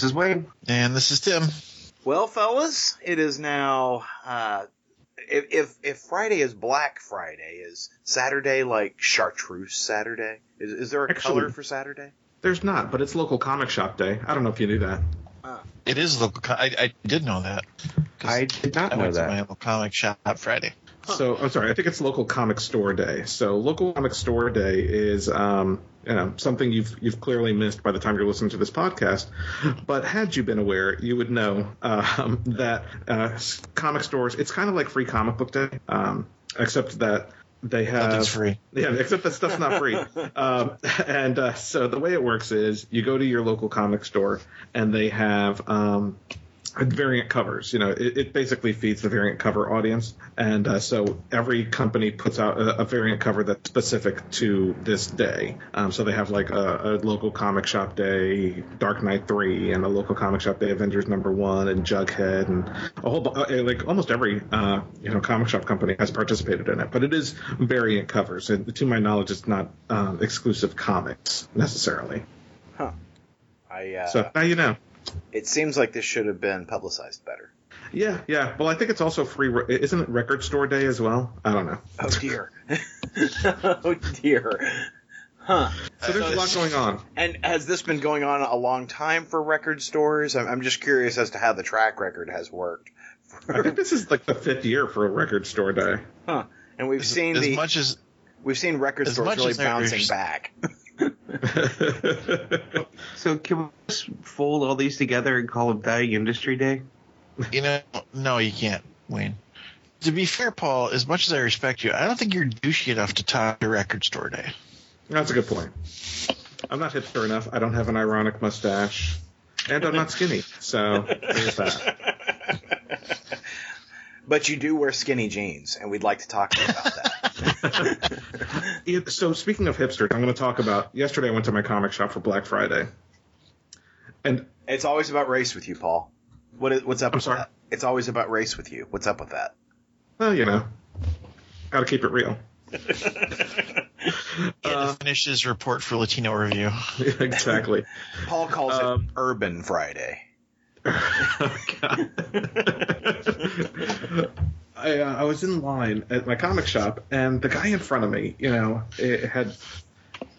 This is Wayne. And this is Tim. Well, fellas, it is now. Uh, if, if if Friday is Black Friday, is Saturday like Chartreuse Saturday? Is, is there a Actually- color for Saturday? There's not, but it's local comic shop day. I don't know if you knew that. It is local. Co- I, I did know that. I did not I know went to my local comic shop Friday. So I'm sorry. I think it's local comic store day. So local comic store day is um, you know something you've you've clearly missed by the time you're listening to this podcast. But had you been aware, you would know um, that uh, comic stores. It's kind of like free comic book day, um, except that they have Nothing's free. Yeah, except that stuff's not free. um, and uh, so the way it works is you go to your local comic store and they have um, variant covers. You know, it, it basically feeds the variant cover audience. And uh, so every company puts out a, a variant cover that's specific to this day. Um, so they have like a, a local comic shop day, Dark Knight 3, and a local comic shop day, Avengers number one, and Jughead, and a whole, uh, like almost every, uh, you know, comic shop company has participated in it. But it is variant covers. And to my knowledge, it's not um, exclusive comics necessarily. Huh. I. Uh, So now you know. It seems like this should have been publicized better. Yeah, yeah. Well, I think it's also free. re- Isn't it Record Store Day as well? I don't know. Oh dear. oh dear. Huh. So there's a lot going on. And has this been going on a long time for record stores? I'm, I'm just curious as to how the track record has worked. I think this is like the fifth year for a Record Store Day. Huh. And we've As, seen as the much as we've seen record as stores really bouncing back. So can we just fold all these together and call it Dying Industry Day? you know, no, you can't, Wayne. To be fair, Paul, as much as I respect you, I don't think you're douchey enough to top your record store day. That's a good point. I'm not hipster enough. I don't have an ironic mustache, and I'm not skinny. So there's that. But you do wear skinny jeans, and we'd like to talk to you about that. Yeah, So speaking of hipsters, I'm going to talk about. Yesterday, I went to my comic shop for Black Friday, and it's always about race with you, Paul. What is, what's up I'm with sorry? that? It's always about race with you. What's up with that? well, you know, got to keep it real. He had Uh, finish his report for Latino Review. exactly. Paul calls Um, it Urban Friday. I, uh, I was in line at my comic shop, and the guy in front of me, you know, it had,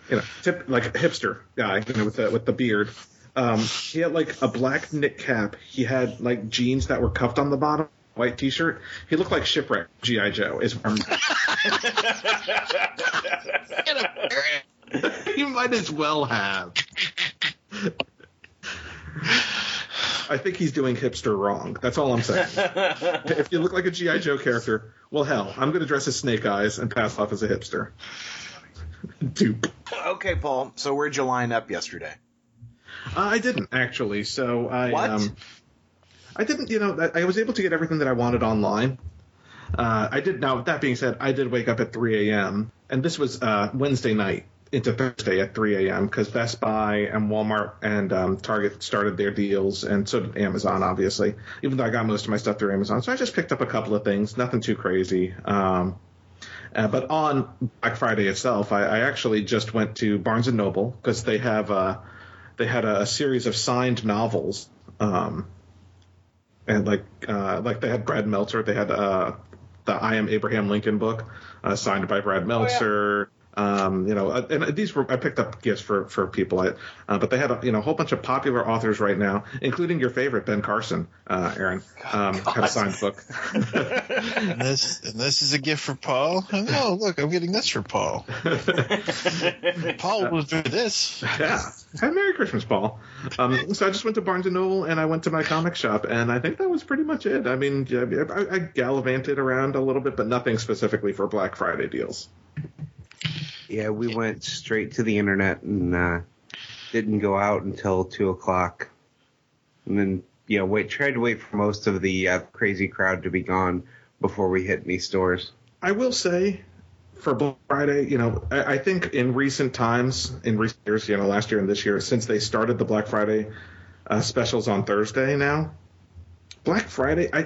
you know, tip, like a hipster guy, you know, with the with the beard. Um, he had like a black knit cap. He had like jeans that were cuffed on the bottom, white T-shirt. He looked like shipwreck GI Joe. Is what you might as well have. I think he's doing hipster wrong. That's all I'm saying. if you look like a GI Joe character, well, hell, I'm going to dress as Snake Eyes and pass off as a hipster. Dupe. okay, Paul. So where'd you line up yesterday? Uh, I didn't actually. So I What? um, I didn't. You know, I I was able to get everything that I wanted online. Uh, I did. Now that being said, I did wake up at 3 a.m. and this was uh, Wednesday night into Thursday at 3 a.m. because Best Buy and Walmart and um, Target started their deals, and so did Amazon, obviously. Even though I got most of my stuff through Amazon, so I just picked up a couple of things, nothing too crazy. Um, uh, but on Black Friday itself, I, I actually just went to Barnes and Noble because they have uh, they had a, a series of signed novels, um, and like uh, like they had Brad Meltzer, they had uh, the I Am Abraham Lincoln book uh, signed by Brad Meltzer. Um, you know, uh, and these were I picked up gifts for for people, I, uh, but they had a, you know a whole bunch of popular authors right now, including your favorite Ben Carson, uh, Aaron, um, had a signed book. and this and this is a gift for Paul. Oh, look, I'm getting this for Paul. Paul was for this. yeah. Hey, Merry Christmas, Paul. Um, so I just went to Barnes and Noble and I went to my comic shop, and I think that was pretty much it. I mean, I, I gallivanted around a little bit, but nothing specifically for Black Friday deals. Yeah, we went straight to the internet and uh, didn't go out until two o'clock, and then you know wait tried to wait for most of the uh, crazy crowd to be gone before we hit any stores. I will say, for Black Friday, you know, I, I think in recent times, in recent years, you know, last year and this year, since they started the Black Friday uh, specials on Thursday now, Black Friday, I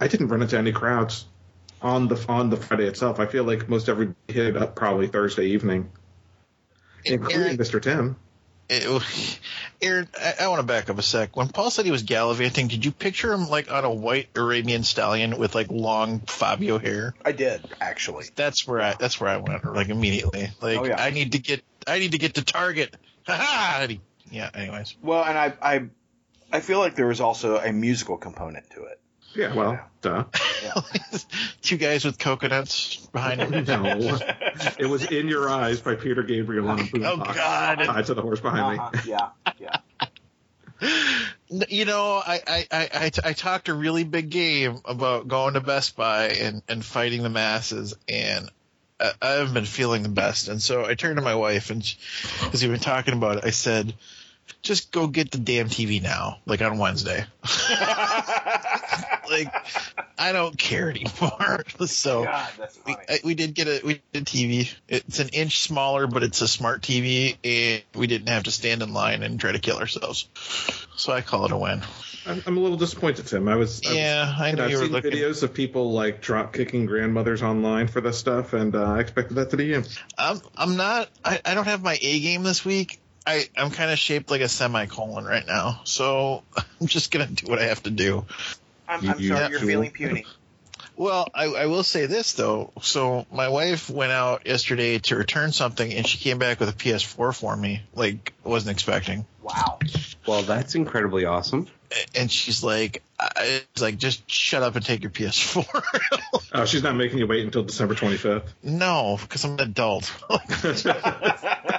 I didn't run into any crowds on the on the Friday itself. I feel like most everybody hit it up probably Thursday evening, including Aaron- Mr. Tim. it, Aaron, I, I want to back up a sec. When Paul said he was gallivanting, did you picture him like on a white Arabian stallion with like long Fabio hair? I did actually. That's where I. That's where I went. Like immediately. Like Oh, yeah. I need to get. I need to get to Target. Ha ha! Yeah. Anyways. Well, and I I I feel like there was also a musical component to it. Yeah, well, duh. Two guys with coconuts behind him. No, it was "In Your Eyes" by Peter Gabriel on a boombox Oh God! tied to the horse behind me. Uh-huh. Yeah, yeah. You know, I, I, I, I, I talked a really big game about going to Best Buy and, and fighting the masses, and I, I've been feeling the best. And so I turned to my wife, and because we've been talking about it, I said, "Just go get the damn TV now, like on Wednesday." like, I don't care anymore. so God, we. I, we did get a we did a TV. It's an inch smaller, but it's a smart TV, and we didn't have to stand in line and try to kill ourselves. So I call it a win. I'm, I'm a little disappointed, Tim. I was. I was- Yeah, I you knew know, I've you were seen looking. videos of people like drop kicking grandmothers online for this stuff, and uh, I expected that to be you. I'm I'm not. I, I don't have my A game this week. I I'm kind of shaped like a semicolon right now, so I'm just gonna do what I have to do. I'm, I'm You- sorry you- you're feeling puny. Well, I, I will say this though. So my wife went out yesterday to return something, and she came back with a PS4 for me. Like I wasn't expecting. Wow. Well, that's incredibly awesome. and she's like, I it's like, just shut up and take your PS4. Oh, she's not making you wait until December 25th. no, because I'm an adult.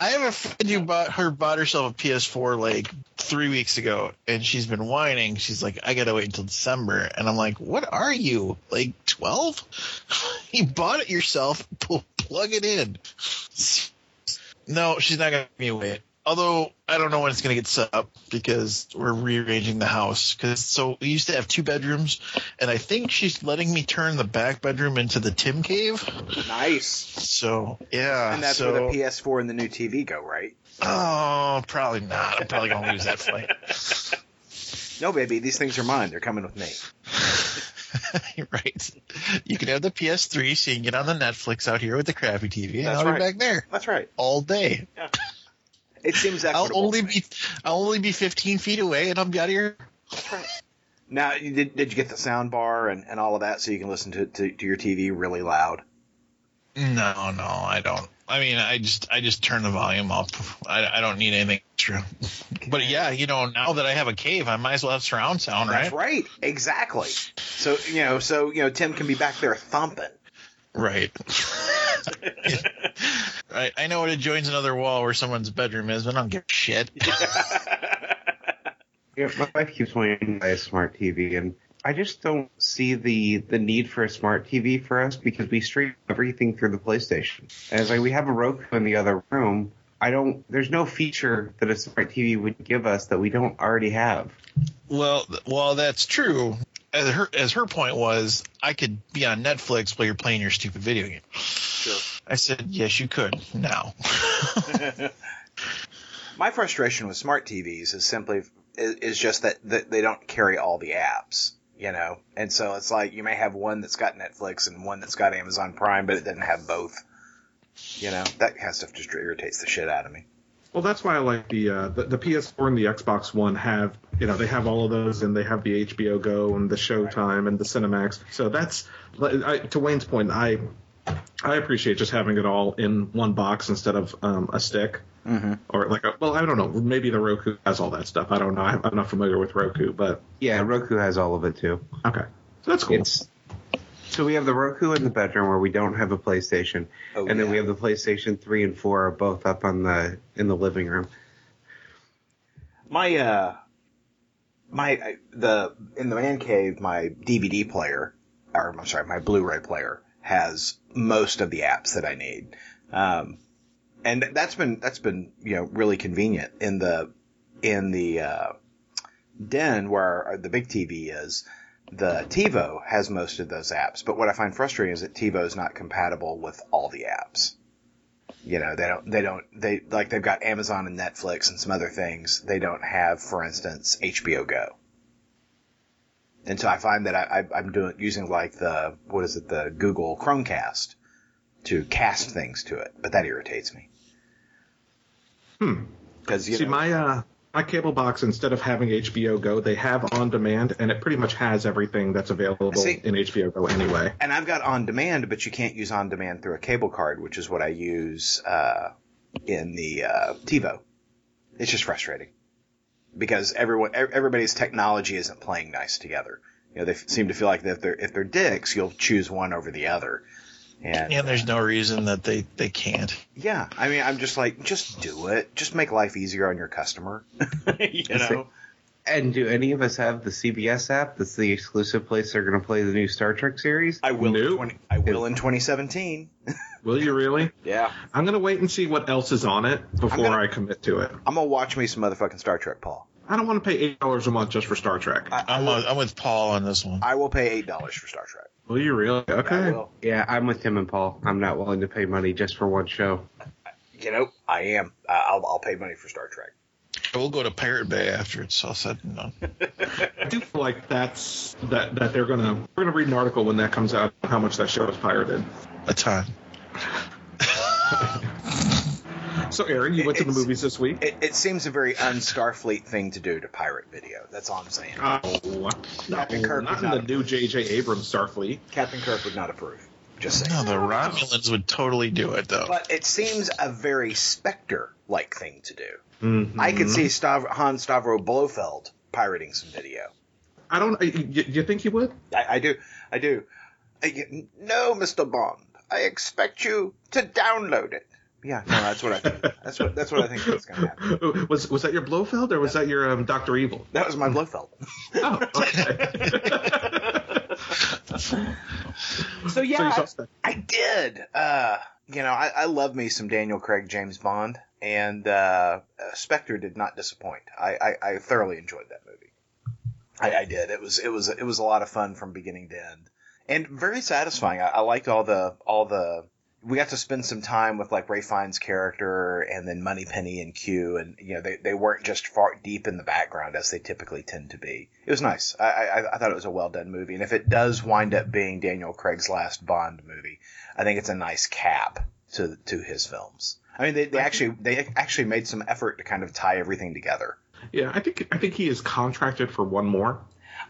I have a friend who bought her bought herself a PS4 like three weeks ago, and she's been whining. She's like, I gotta wait until December, and I'm like, what are you like twelve? you bought it yourself. Pl- plug it in. No, she's not gonna make me wait. Although I don't know when it's gonna get set up because we're rearranging the house. Because so we used to have two bedrooms, and I think she's letting me turn the back bedroom into the Tim cave. nice. So yeah, And that's so, where the PS4 and the new TV go, right? Oh, probably not. I'm probably gonna lose that fight. No, baby, these things are mine. They're coming with me. right. You can have the PS3 so you can get on the Netflix out here with the crappy TV, and That's I'll right. be back there That's right. all day. It seems I'll only be I'll only be 15 feet away, and I'll be out of here. Now, did, did you get the sound bar and, and all of that so you can listen to, to, to your TV really loud? No, no, I don't. I mean, I just I just turn the volume up. I, I don't need anything extra. But yeah, you know, now that I have a cave, I might as well have surround sound, right? That's right. Exactly. So, you know, so, you know, Tim can be back there thumping. Right. right. I know it joins another wall where someone's bedroom is, but I don't give a shit. Yeah, my wife keeps wanting to buy a smart TV, and I just don't see the the need for a smart TV for us because we stream everything through the PlayStation. And it's like we have a Roku in the other room, I don't. There's no feature that a smart TV would give us that we don't already have. Well, th- well, that's true. As her as her point was, I could be on Netflix while you're playing your stupid video game. Sure. I said, yes, you could. Now, My frustration with smart TVs is simply is, is just that, that they don't carry all the apps, you know, and so it's like you may have one that's got Netflix and one that's got Amazon Prime, but it doesn't have both. You know, that kind of stuff just irritates the shit out of me. Well, that's why I like the, uh, the the PS4 and the Xbox One have you know they have all of those and they have the HBO Go and the Showtime and the Cinemax. So that's I, to Wayne's point. I I appreciate just having it all in one box instead of um, a stick Mm-hmm. or like a, well I don't know maybe the Roku has all that stuff. I don't know. I'm I'm not familiar with Roku, but Yeah, Roku has all of it too. okay, so that's cool. It's so we have the Roku in the bedroom where we don't have a PlayStation, Oh, and then yeah. we have the PlayStation three and four are both up on the in the living room. My uh, my the in the man cave, my DVD player, or I'm sorry, my Blu-ray player has most of the apps that I need, um, and that's been that's been you know really convenient in the in the uh, den where the big TV is. The TiVo has most of those apps, but what I find frustrating is that TiVo is not compatible with all the apps. You know, they don't, they don't, they, like, they've got Amazon and Netflix and some other things. They don't have, for instance, HBO Go. And so I find that I, I, I'm doing, using like the, what is it, the Google Chromecast to cast things to it, but that irritates me. Hmm. because you See, know, my uh, my cable box instead of having HBO Go, they have on demand, and it pretty much has everything that's available See- in HBO Go anyway. and I've got on demand, but you can't use on demand through a cable card, which is what I use uh, in the uh, TiVo. It's just frustrating because everyone, everybody's technology isn't playing nice together. You know, they f- seem to feel like that if they're if they're dicks, you'll choose one over the other. And And there's uh, no reason that they, they can't. yeah, I mean, I'm just like, just do it. Just make life easier on your customer. you know. And do any of us have the CBS app? That's the exclusive place they're going to play the new Star Trek series. I will. In Nope. 20, I will in 2017. Will you really? Yeah, I'm gonna wait and see what else is on it before gonna- I commit to it. I'm gonna watch me some motherfucking Star Trek, Paul. I don't want to pay eight dollars a month just for Star Trek. I, I I'm, will, on- I'm with Paul on this one. I will pay eight dollars for Star Trek. Will you really? Okay. will. Yeah, I'm with Tim and Paul. I'm not willing to pay money just for one show. You know, I am. Uh, I'll, I'll pay money for Star Trek. We'll go to Pirate Bay after it's all said and done. I do feel like that's that that they're gonna we're gonna read an article when that comes out how much that show is pirated. A ton. So Aaron, you went to the movies this week. It, it seems a very un-Starfleet thing to do to pirate video. That's all I'm saying. Oh, no, Captain Kirk not would in the not new J.J. Abrams Starfleet. Captain Kirk would not approve. Just saying. No, the Romulans would totally do it though. But it seems a very Spectre-like thing to do. Mhm. I could see Stav- Han Stavro Blofeld pirating some video. I don't. You, you think he would? I, I do. I do. I, no, Mr. Bond. I expect you to download it. Yeah, no, that's what I think. That's what that's what I think is going to happen. Was was that your Blofeld or was that your um, Doctor Evil? That was my Blofeld. Oh, okay. So So yeah, saw I, I did. Uh, you know, I, I love me some Daniel Craig James Bond, and uh, uh, Spectre did not disappoint. I, I, I thoroughly enjoyed that movie. I, I did. It was it was it was a lot of fun from beginning to end, and very satisfying. I, I liked all the all the. We got to spend some time with like Ralph Fiennes' character, and then Moneypenny and Q, and you know they, they weren't just far deep in the background as they typically tend to be. It was nice. I, I I thought it was a well done movie, and if it does wind up being Daniel Craig's last Bond movie, I think it's a nice cap to to his films. I mean, they, they actually they actually made some effort to kind of tie everything together. Yeah, I think I think he is contracted for one more.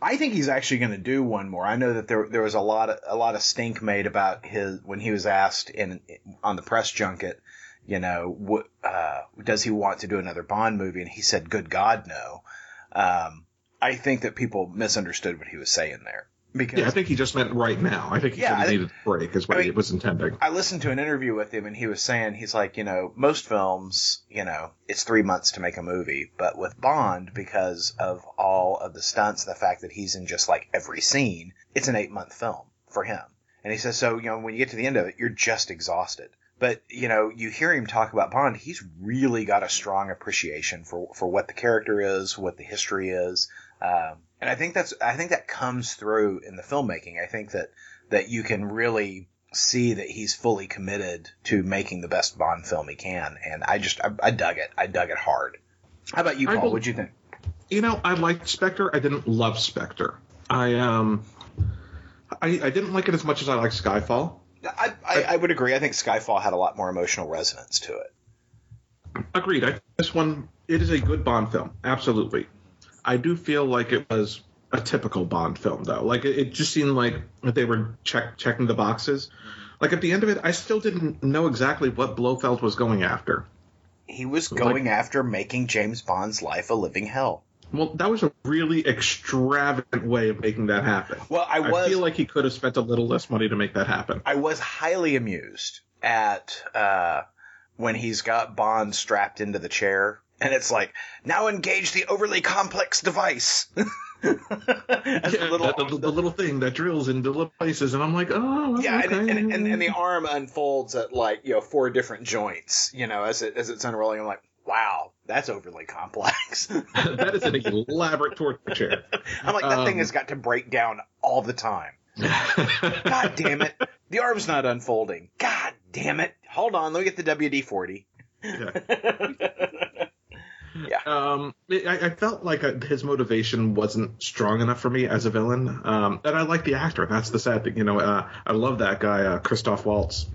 I think he's actually going to do one more. I know that there there was a lot of a lot of stink made about his when he was asked in on the press junket, you know, what uh, does he want to do another Bond movie? And he said, "Good God, no." Um, I think that people misunderstood what he was saying there because Yeah, I think he just meant right now. I think he Yeah, said he think- needed a break, is what I he was intending. I listened to an interview with him and he was saying, he's like, you know, most films, you know, it's three months to make a movie, but with Bond, because of all of the stunts, and the fact that he's in just like every scene, it's an eight month film for him. And he says, so, you know, when you get to the end of it, you're just exhausted. But, you know, you hear him talk about Bond, he's really got a strong appreciation for, for what the character is, what the history is. Um, and I think that's, I think that comes through in the filmmaking. I think that, that you can really see that he's fully committed to making the best Bond film he can. And I just, I, I dug it. I dug it hard. How about you, Paul? What'd you think? You know, I liked Spectre. I didn't love Spectre. I um, I, I didn't like it as much as I liked Skyfall. I, I, I would agree. I think Skyfall had a lot more emotional resonance to it. Agreed. I, this one, it is a good Bond film. Absolutely. I do feel like it was a typical Bond film, though. Like it, it just seemed like they were check, checking the boxes. Like at the end of it, I still didn't know exactly what Blofeld was going after. He was going after making James Bond's life a living hell. Well, that was a really extravagant way of making that happen. Well, I I feel like he could have spent a little less money to make that happen. I was highly amused at uh, when he's got Bond strapped into the chair, and it's like, now engage the overly complex device. Yeah, little- the, the- the little thing that drills into little places, and I'm like, oh, yeah, okay. and, and, and, and the arm unfolds at like you know four different joints. You know, as it as it's unrolling, I'm like, wow, that's overly complex. that is an elaborate torture chair. I'm like, that thing Um, has got to break down all the time. God damn it, the arm's not unfolding. God damn it. Hold on, let me get the WD forty. Yeah. Um, I, I felt like uh his motivation wasn't strong enough for me as a villain. Um, and I like the actor. That's the sad thing. You know, uh, I love that guy, uh, Christoph Waltz.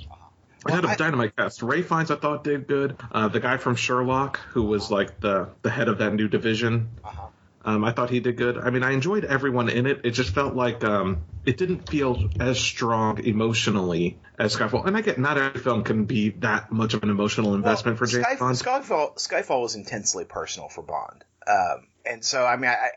I had Well, a dynamite cast. Ralph Fiennes I thought did good. Uh, the guy from Sherlock, who was like the the head of that new division, Uh-huh. Um, I thought he did good. I mean, I enjoyed everyone in it. It just felt like um, it didn't feel as strong emotionally as Skyfall. And I get not every film can be that much of an emotional investment for James Bond. Skyfall, Skyfall was intensely personal for Bond, um, and so I mean, I,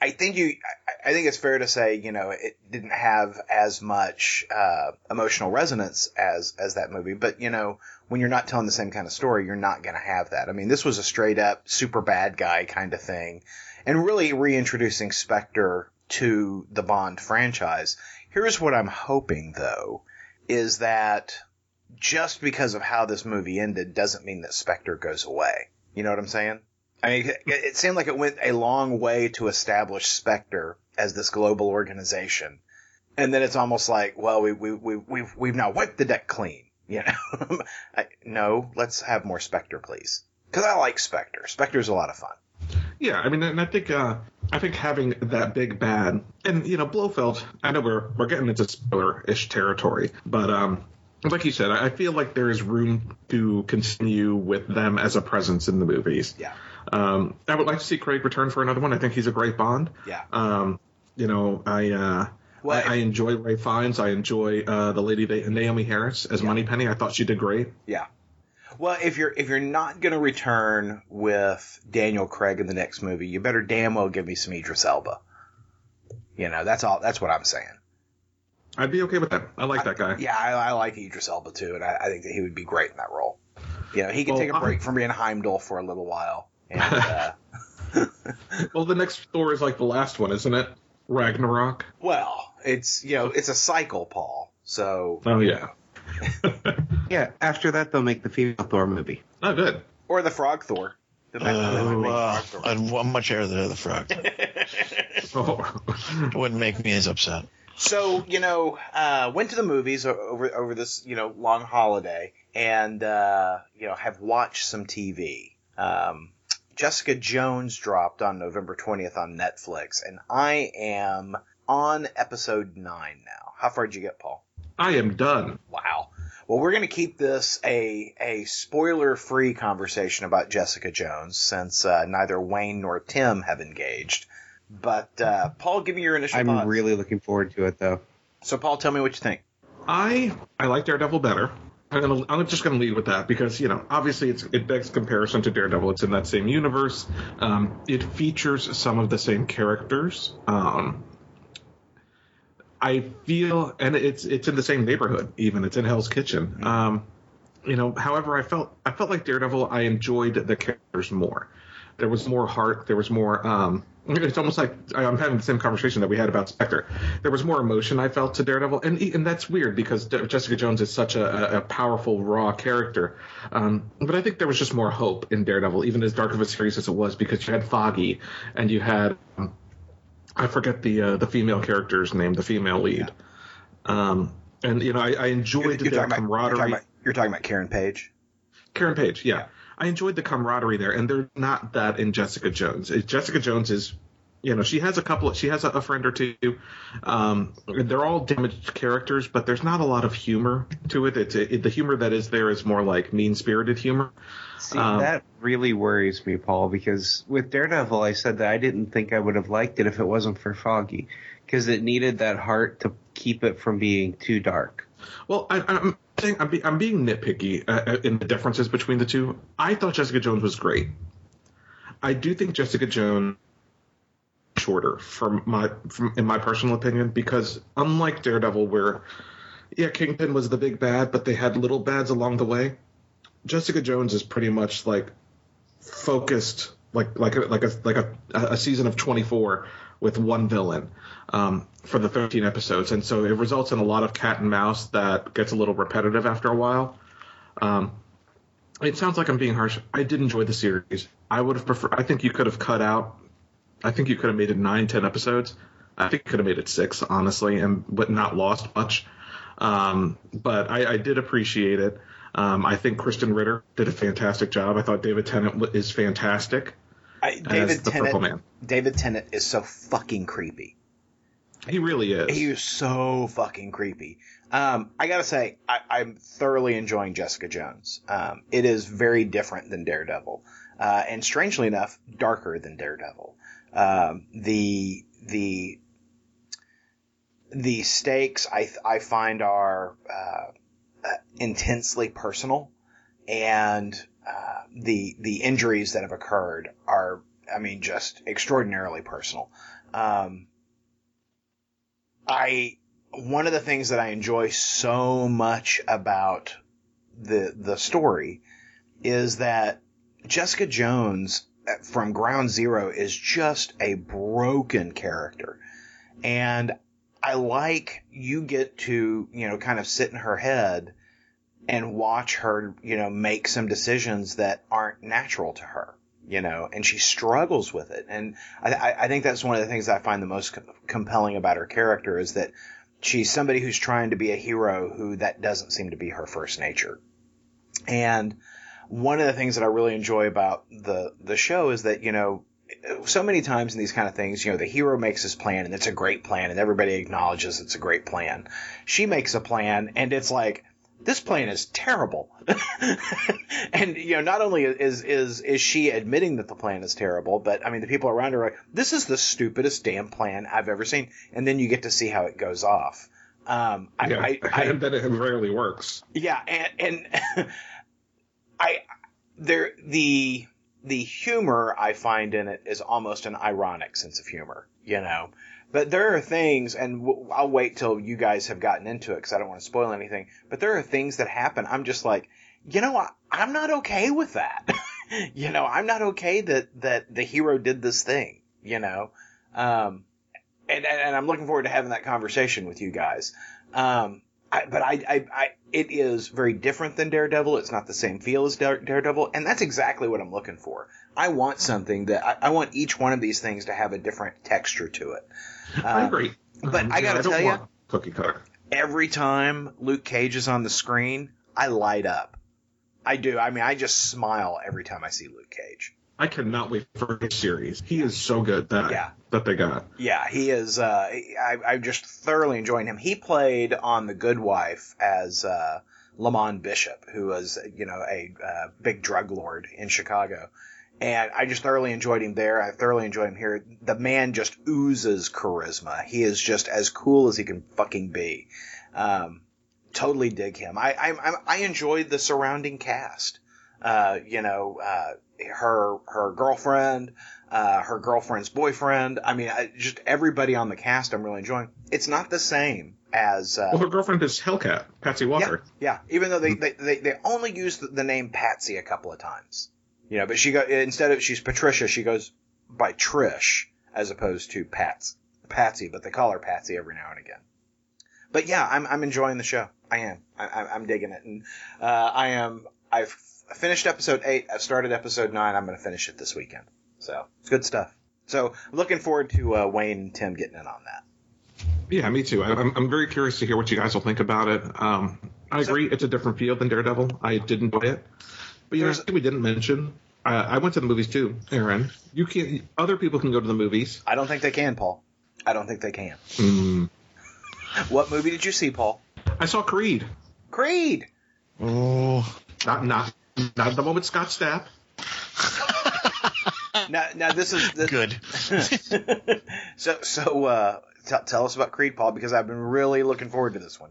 I think you, I, I think it's fair to say, you know, it didn't have as much uh, emotional resonance as as that movie, but you know, when you're not telling the same kind of story, you're not going to have that. I mean, this was a straight up super bad guy kind of thing, and really reintroducing Spectre to the Bond franchise. Here's what I'm hoping, though, is that just because of how this movie ended doesn't mean that Spectre goes away. You know what I'm saying? I mean, it, seemed like it went a long way to establish Spectre as this global organization. And then it's almost like, well, we, we, we, we've, we've now wiped the deck clean. You know? I, no, let's have more Spectre, please. Cause I like Spectre. Spectre's a lot of fun. Yeah, I mean, and I think uh, I think having that big bad, and you know, Blofeld. I know we're we're getting into spoiler-ish territory, but um, like you said, I feel like there is room to continue with them as a presence in the movies. Yeah. Um, I would like to see Craig return for another one. I think he's a great Bond. Yeah. Um, you know, I uh, Well, I, I enjoy Ralph Fiennes. I enjoy uh, the lady Naomie Harris as Yeah. Moneypenny. I thought she did great. Yeah. Well, if you're if you're not going to return with Daniel Craig in the next movie, you better damn well give me some Idris Elba. You know, that's all. That's what I'm saying. I'd be okay with that. I like that guy. Yeah, I, I like Idris Elba too, and I, I think that he would be great in that role. You know, he can Well, take a break from being Heimdall for a little while. And uh, Well, the next Thor is like the last one, isn't it? Ragnarok. well, it's you know, it's a cycle, Paul. So Oh yeah. Yeah, after that they'll make the female Thor movie. Oh, good. or the Frog Thor. The next one, they might make uh, Thor. I'd wa- much rather the frog. Oh. It wouldn't make me as upset. So you know, uh, went to the movies over over this you know long holiday, and uh, you know have watched some TV. Um, Jessica Jones dropped on November twentieth on Netflix, and I am on episode nine now. How far did you get, Paul? I am done. Wow. Well, we're going to keep this a a spoiler free conversation about Jessica Jones since uh, neither Wayne nor Tim have engaged. But uh, Paul, give me your initial I'm thoughts. really looking forward to it though. so, Paul, tell me what you think. I I like Daredevil better. I'm gonna I'm just gonna lead with that because you know obviously it's it begs comparison to Daredevil. It's in that same universe. Um, it features some of the same characters. Um, I feel, and it's it's in the same neighborhood. Even it's in Hell's Kitchen. Um, you know, however, I felt I felt like Daredevil. I enjoyed the characters more. There was more heart. There was more. Um, it's almost like I'm having the same conversation that we had about Spectre. There was more emotion I felt to Daredevil, and and that's weird because Jessica Jones is such a, a- a powerful, raw character. Um, but I think there was just more hope in Daredevil, even as dark of a series as it was, because you had Foggy and you had um, I forget the uh, the female character's name, the female lead. Um, and you know, I, I enjoyed You're the talking, about, you're, camaraderie. talking about, you're talking about Karen Page. Karen Page, yeah. I enjoyed the camaraderie there, and they're not that in Jessica Jones. Jessica Jones is, you know, she has a couple, she has a, friend or two. Um, they're all damaged characters, but there's not a lot of humor to it. It's it, the humor that is there is more like mean spirited humor. See, Um, that really worries me, Paul, because with Daredevil, I said that I didn't think I would have liked it if it wasn't for Foggy, because it needed that heart to keep it from being too dark. Well, I, I'm saying I'm, be, I'm being nitpicky uh, in the differences between the two. I thought Jessica Jones was great. I do think Jessica Jones shorter from my from in my personal opinion because unlike Daredevil where yeah Kingpin was the big bad but they had little bads along the way Jessica Jones is pretty much like focused like like a, like a like a, a season of 24 with one villain um, for the 13 episodes and so it results in a lot of cat and mouse that gets a little repetitive after a while um, it sounds like I'm being harsh. I did enjoy the series. I would have preferred. I think you could have cut out. I think you could have made it nine, ten episodes. I think you could have made it six, honestly, and but not lost much. Um, but I, I did appreciate it. Um, I think Krysten Ritter did a fantastic job. I thought David Tennant is fantastic I, David Tennant. David Tennant is so fucking creepy. He really is. He is so fucking creepy. Um, I gotta say, I, I'm thoroughly enjoying Jessica Jones. Um, it is very different than Daredevil, uh, and strangely enough, darker than Daredevil. Um, the the the stakes I I find are uh, intensely personal, and uh, the the injuries that have occurred are, I mean, just extraordinarily personal. Um, I one of the things that I enjoy so much about the the story is that Jessica Jones from Ground Zero is just a broken character, and I like you get to you know kind of sit in her head and watch her you know make some decisions that aren't natural to her you know, and she struggles with it. And I, I think that's one of the things I find the most co- compelling about her character is that she's somebody who's trying to be a hero who that doesn't seem to be her first nature. And one of the things that I really enjoy about the the show is that you know so many times in these kind of things, you know, the hero makes his plan and it's a great plan and everybody acknowledges it's a great plan. She makes a plan and it's like, this plan is terrible. and you know, not only is is is she admitting that the plan is terrible, but I mean, the people around her are like, "This is the stupidest damn plan I've ever seen." And then you get to see how it goes off. Um, I, Yeah, I, I, and then it rarely works. yeah, and and I there the the humor I find in it is almost an ironic sense of humor, you know. But there are things, and w- I'll wait till you guys have gotten into it because I don't want to spoil anything. But there are things that happen. I'm just like, you know, I, I'm not okay with that. you know, I'm not okay that that the hero did this thing. You know, um, and, and and I'm looking forward to having that conversation with you guys. Um, I, but I, I, I, it is very different than Daredevil. It's not the same feel as Dare, Daredevil, and that's exactly what I'm looking for. I want something that I, I want each one of these things to have a different texture to it. I Um, agree. but Um, I gotta don't tell you, cookie cutter. every time Luke Cage is on the screen, I light up. I do. I mean, I just smile every time I see Luke Cage. I cannot wait for his series. He is so good that Yeah. that they got. Yeah, he is. Uh, I, I'm just thoroughly enjoying him. He played on The Good Wife as uh, Lemond Bishop, who was, you know, a uh, big drug lord in Chicago. And I just thoroughly enjoyed him there. I thoroughly enjoyed him here. The man just oozes charisma. He is just as cool as he can fucking be. Um, totally dig him. I, I, I- I enjoyed the surrounding cast. Uh, you know, uh, her, her girlfriend, uh, her girlfriend's boyfriend. I mean, I, just everybody on the cast I'm really enjoying. It's not the same as, uh, Well, her girlfriend is Hellcat, Patsy Walker. yeah, even though they, they, they, they only use the, the name Patsy a couple of times. You know, but she go instead of she's Patricia, she goes by Trish as opposed to Pats Patsy, but they call her Patsy every now and again. But yeah, I'm I'm enjoying the show. I am. I, I- I'm digging it, and uh, I am. I've finished episode eight. I've started episode nine. I'm going to finish it this weekend. So it's good stuff. So looking forward to uh, Wayne and Tim getting in on that. Yeah, me too. I- I'm, I'm very curious to hear what you guys will think about it. Um, I So- agree, it's a different feel than Daredevil. I didn't enjoy it, but you know, we didn't mention. Uh, I went to the movies too, Aaron. You can. Other people can go to the movies. I don't think they can, Paul. I don't think they can. Mm. What movie did you see, Paul? I saw Creed. Creed. Oh, Not not not the moment Scott Stapp. Now, now this is this, good. so so. Uh, t- tell us about Creed, Paul, because I've been really looking forward to this one.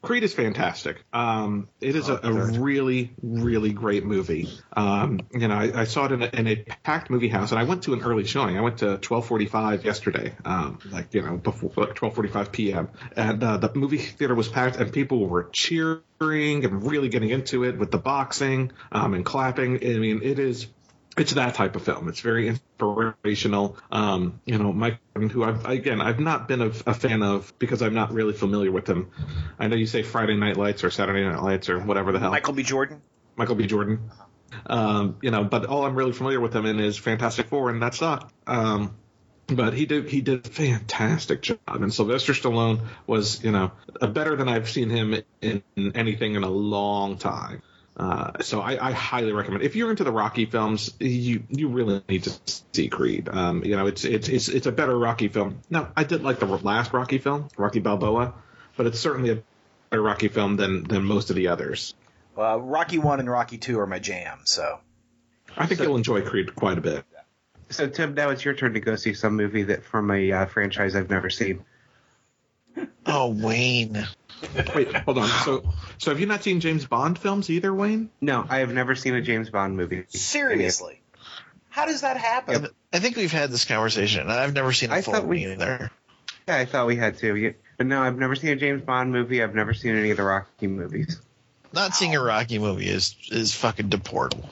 Creed is fantastic. Um, it is a, Oh, a good. really, really great movie. Um, you know, I, I saw it in a, in a packed movie house, and I went to an early showing. I went to 12:45 yesterday, um, like you know, before like 12:45 p.m. And uh, the movie theater was packed, and people were cheering and really getting into it with the boxing um, and clapping. I mean, it is it's that type of film. It's very inspirational. Um, you know, Mike, who I've again I've not been a, a fan of because I'm not really familiar with him. I know you say Friday Night Lights or Saturday Night Lights or whatever the hell. Michael B. Jordan. Michael B. Jordan. Um, you know, but all I'm really familiar with him in is Fantastic Four, and that's not. Um, but he did he did a fantastic job, and Sylvester Stallone was you know better than I've seen him in anything in a long time. Uh, so I, I highly recommend. If you're into the Rocky films, you you really need to see Creed. Um, you know, it's it's it's it's a better Rocky film. Now, I did like the last Rocky film, Rocky Balboa, but it's certainly a better Rocky film than than most of the others. Well, Rocky One and Rocky Two are my jam. So I think you'll enjoy Creed quite a bit. So Tim, now it's your turn to go see some movie that from a uh, franchise I've never seen. Oh, Wayne. Wait, hold on. So, so have you not seen James Bond films either, Wayne? No, I have never seen a James Bond movie. seriously, how does that happen? I think we've had this conversation, and I've never seen a I full thought one we- either. Yeah, I thought we had too. Yeah. But no, I've never seen a James Bond movie. I've never seen any of the Rocky movies. Not seeing a Rocky movie is is fucking deportable.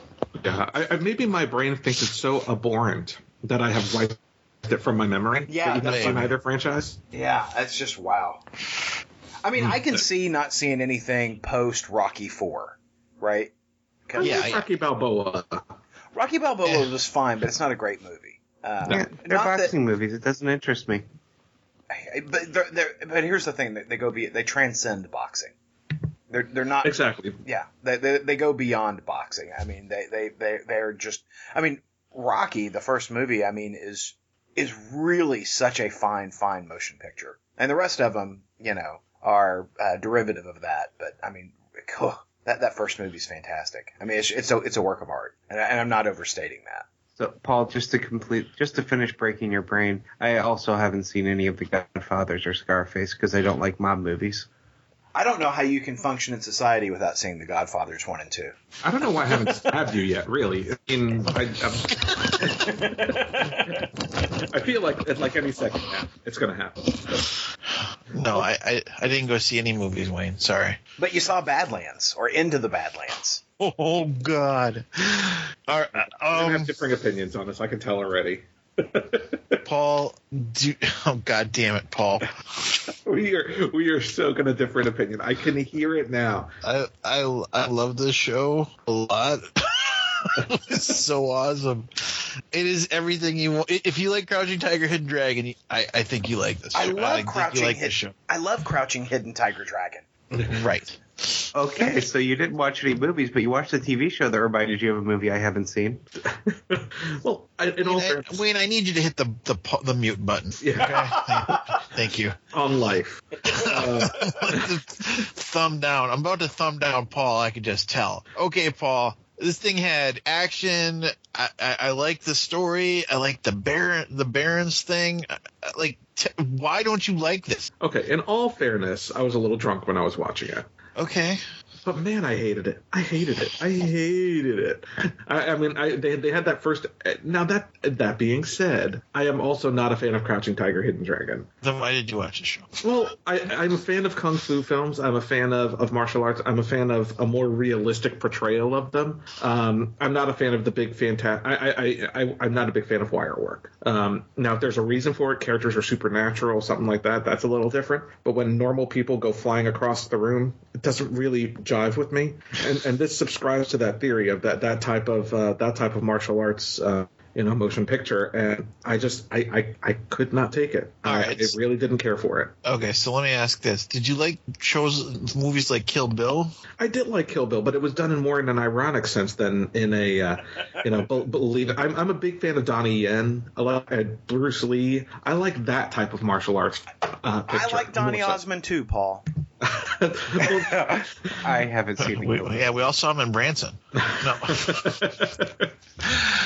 Yeah. I, I, maybe my brain thinks it's so abhorrent that I have wiped it from my memory. Yeah, that you've not seen maybe. either franchise. Yeah, that's just wow. I mean, I can see not seeing anything post Rocky Four, right? 'Cause Yeah, I yeah. Rocky Balboa. Rocky Balboa Yeah. was fine, but it's not a great movie. Uh, Yeah, they're not that- boxing movies. It doesn't interest me. but they're, they're, but here's the thing: they, they go be they transcend boxing. They're they're not Exactly. yeah they, they they go beyond boxing. I mean they they they they're just I mean Rocky the first movie I mean is is really such a fine fine motion picture, and the rest of them you know are uh, derivative of that. But I mean that that first movie is fantastic. I mean it's it's a it's a work of art, and, I, and I'm not overstating that. So, Paul, just to complete, just to finish breaking your brain, I also haven't seen any of the Godfathers or Scarface because I don't like mob movies. I don't know how you can function in society without seeing The Godfathers one and two. I don't know why I haven't stabbed you yet. Really. I I, I'm- I feel like like any second now it's going to happen. No, I, I I didn't go see any movies, Wayne. Sorry. But you saw Badlands or Into the Badlands. Oh God. All right, I um, have differing opinions on this. I can tell already. Paul. Do, oh God damn it, Paul. we are we are so going to different opinion. I can hear it now. I I I love this show a lot. it's so awesome. It is everything you want. If you like Crouching Tiger, Hidden Dragon, I I think you like this. I show. love think Crouching you like Hid- this show. I love Crouching Hidden Tiger Dragon. Right. Okay, so you didn't watch any movies, but you watched a TV show that reminded you of a movie I haven't seen. well, I, in all Wayne I, fairness, Wayne, I need you to hit the the the mute button. Yeah. Okay. Thank you. on life. Uh, thumb down. I'm about to thumb down Paul. I can just tell. Okay, Paul. This thing had action. I, I, I like the story. I like the Baron, the Barons thing. I- I- Like, t- why don't you like this? okay, in all fairness, I was a little drunk when I was watching it. Okay. But man, I hated it. I hated it. I hated it. I, I mean, I, they they had that first. Now that that being said, I am also not a fan of Crouching Tiger, Hidden Dragon. Then why did you watch the show? Well, I, I'm a fan of kung fu films. I'm a fan of, of martial arts. I'm a fan of a more realistic portrayal of them. Um, I'm not a fan of the big fantastic. I, I, I, I'm not a big fan of wire work. Um, now, if there's a reason for it, characters are supernatural, something like that, that's a little different. But when normal people go flying across the room, it doesn't really jive with me. And, and this subscribes to that theory of that, that type of uh, that type of martial arts. Uh, you know, motion picture, and I just, I, I, I could not take it. All I, right. I really didn't care for it. Okay, so let me ask this: Did you like shows, movies like Kill Bill? I did like Kill Bill, but it was done in more in an ironic sense than in a, uh, you know, be- believe. I'm, I'm a big fan of Donnie Yen. I like uh, Bruce Lee. I like that type of martial arts. Uh, I picture like Donnie more so. Osmond too, Paul. I haven't seen We, yeah, we all saw him in Branson. No.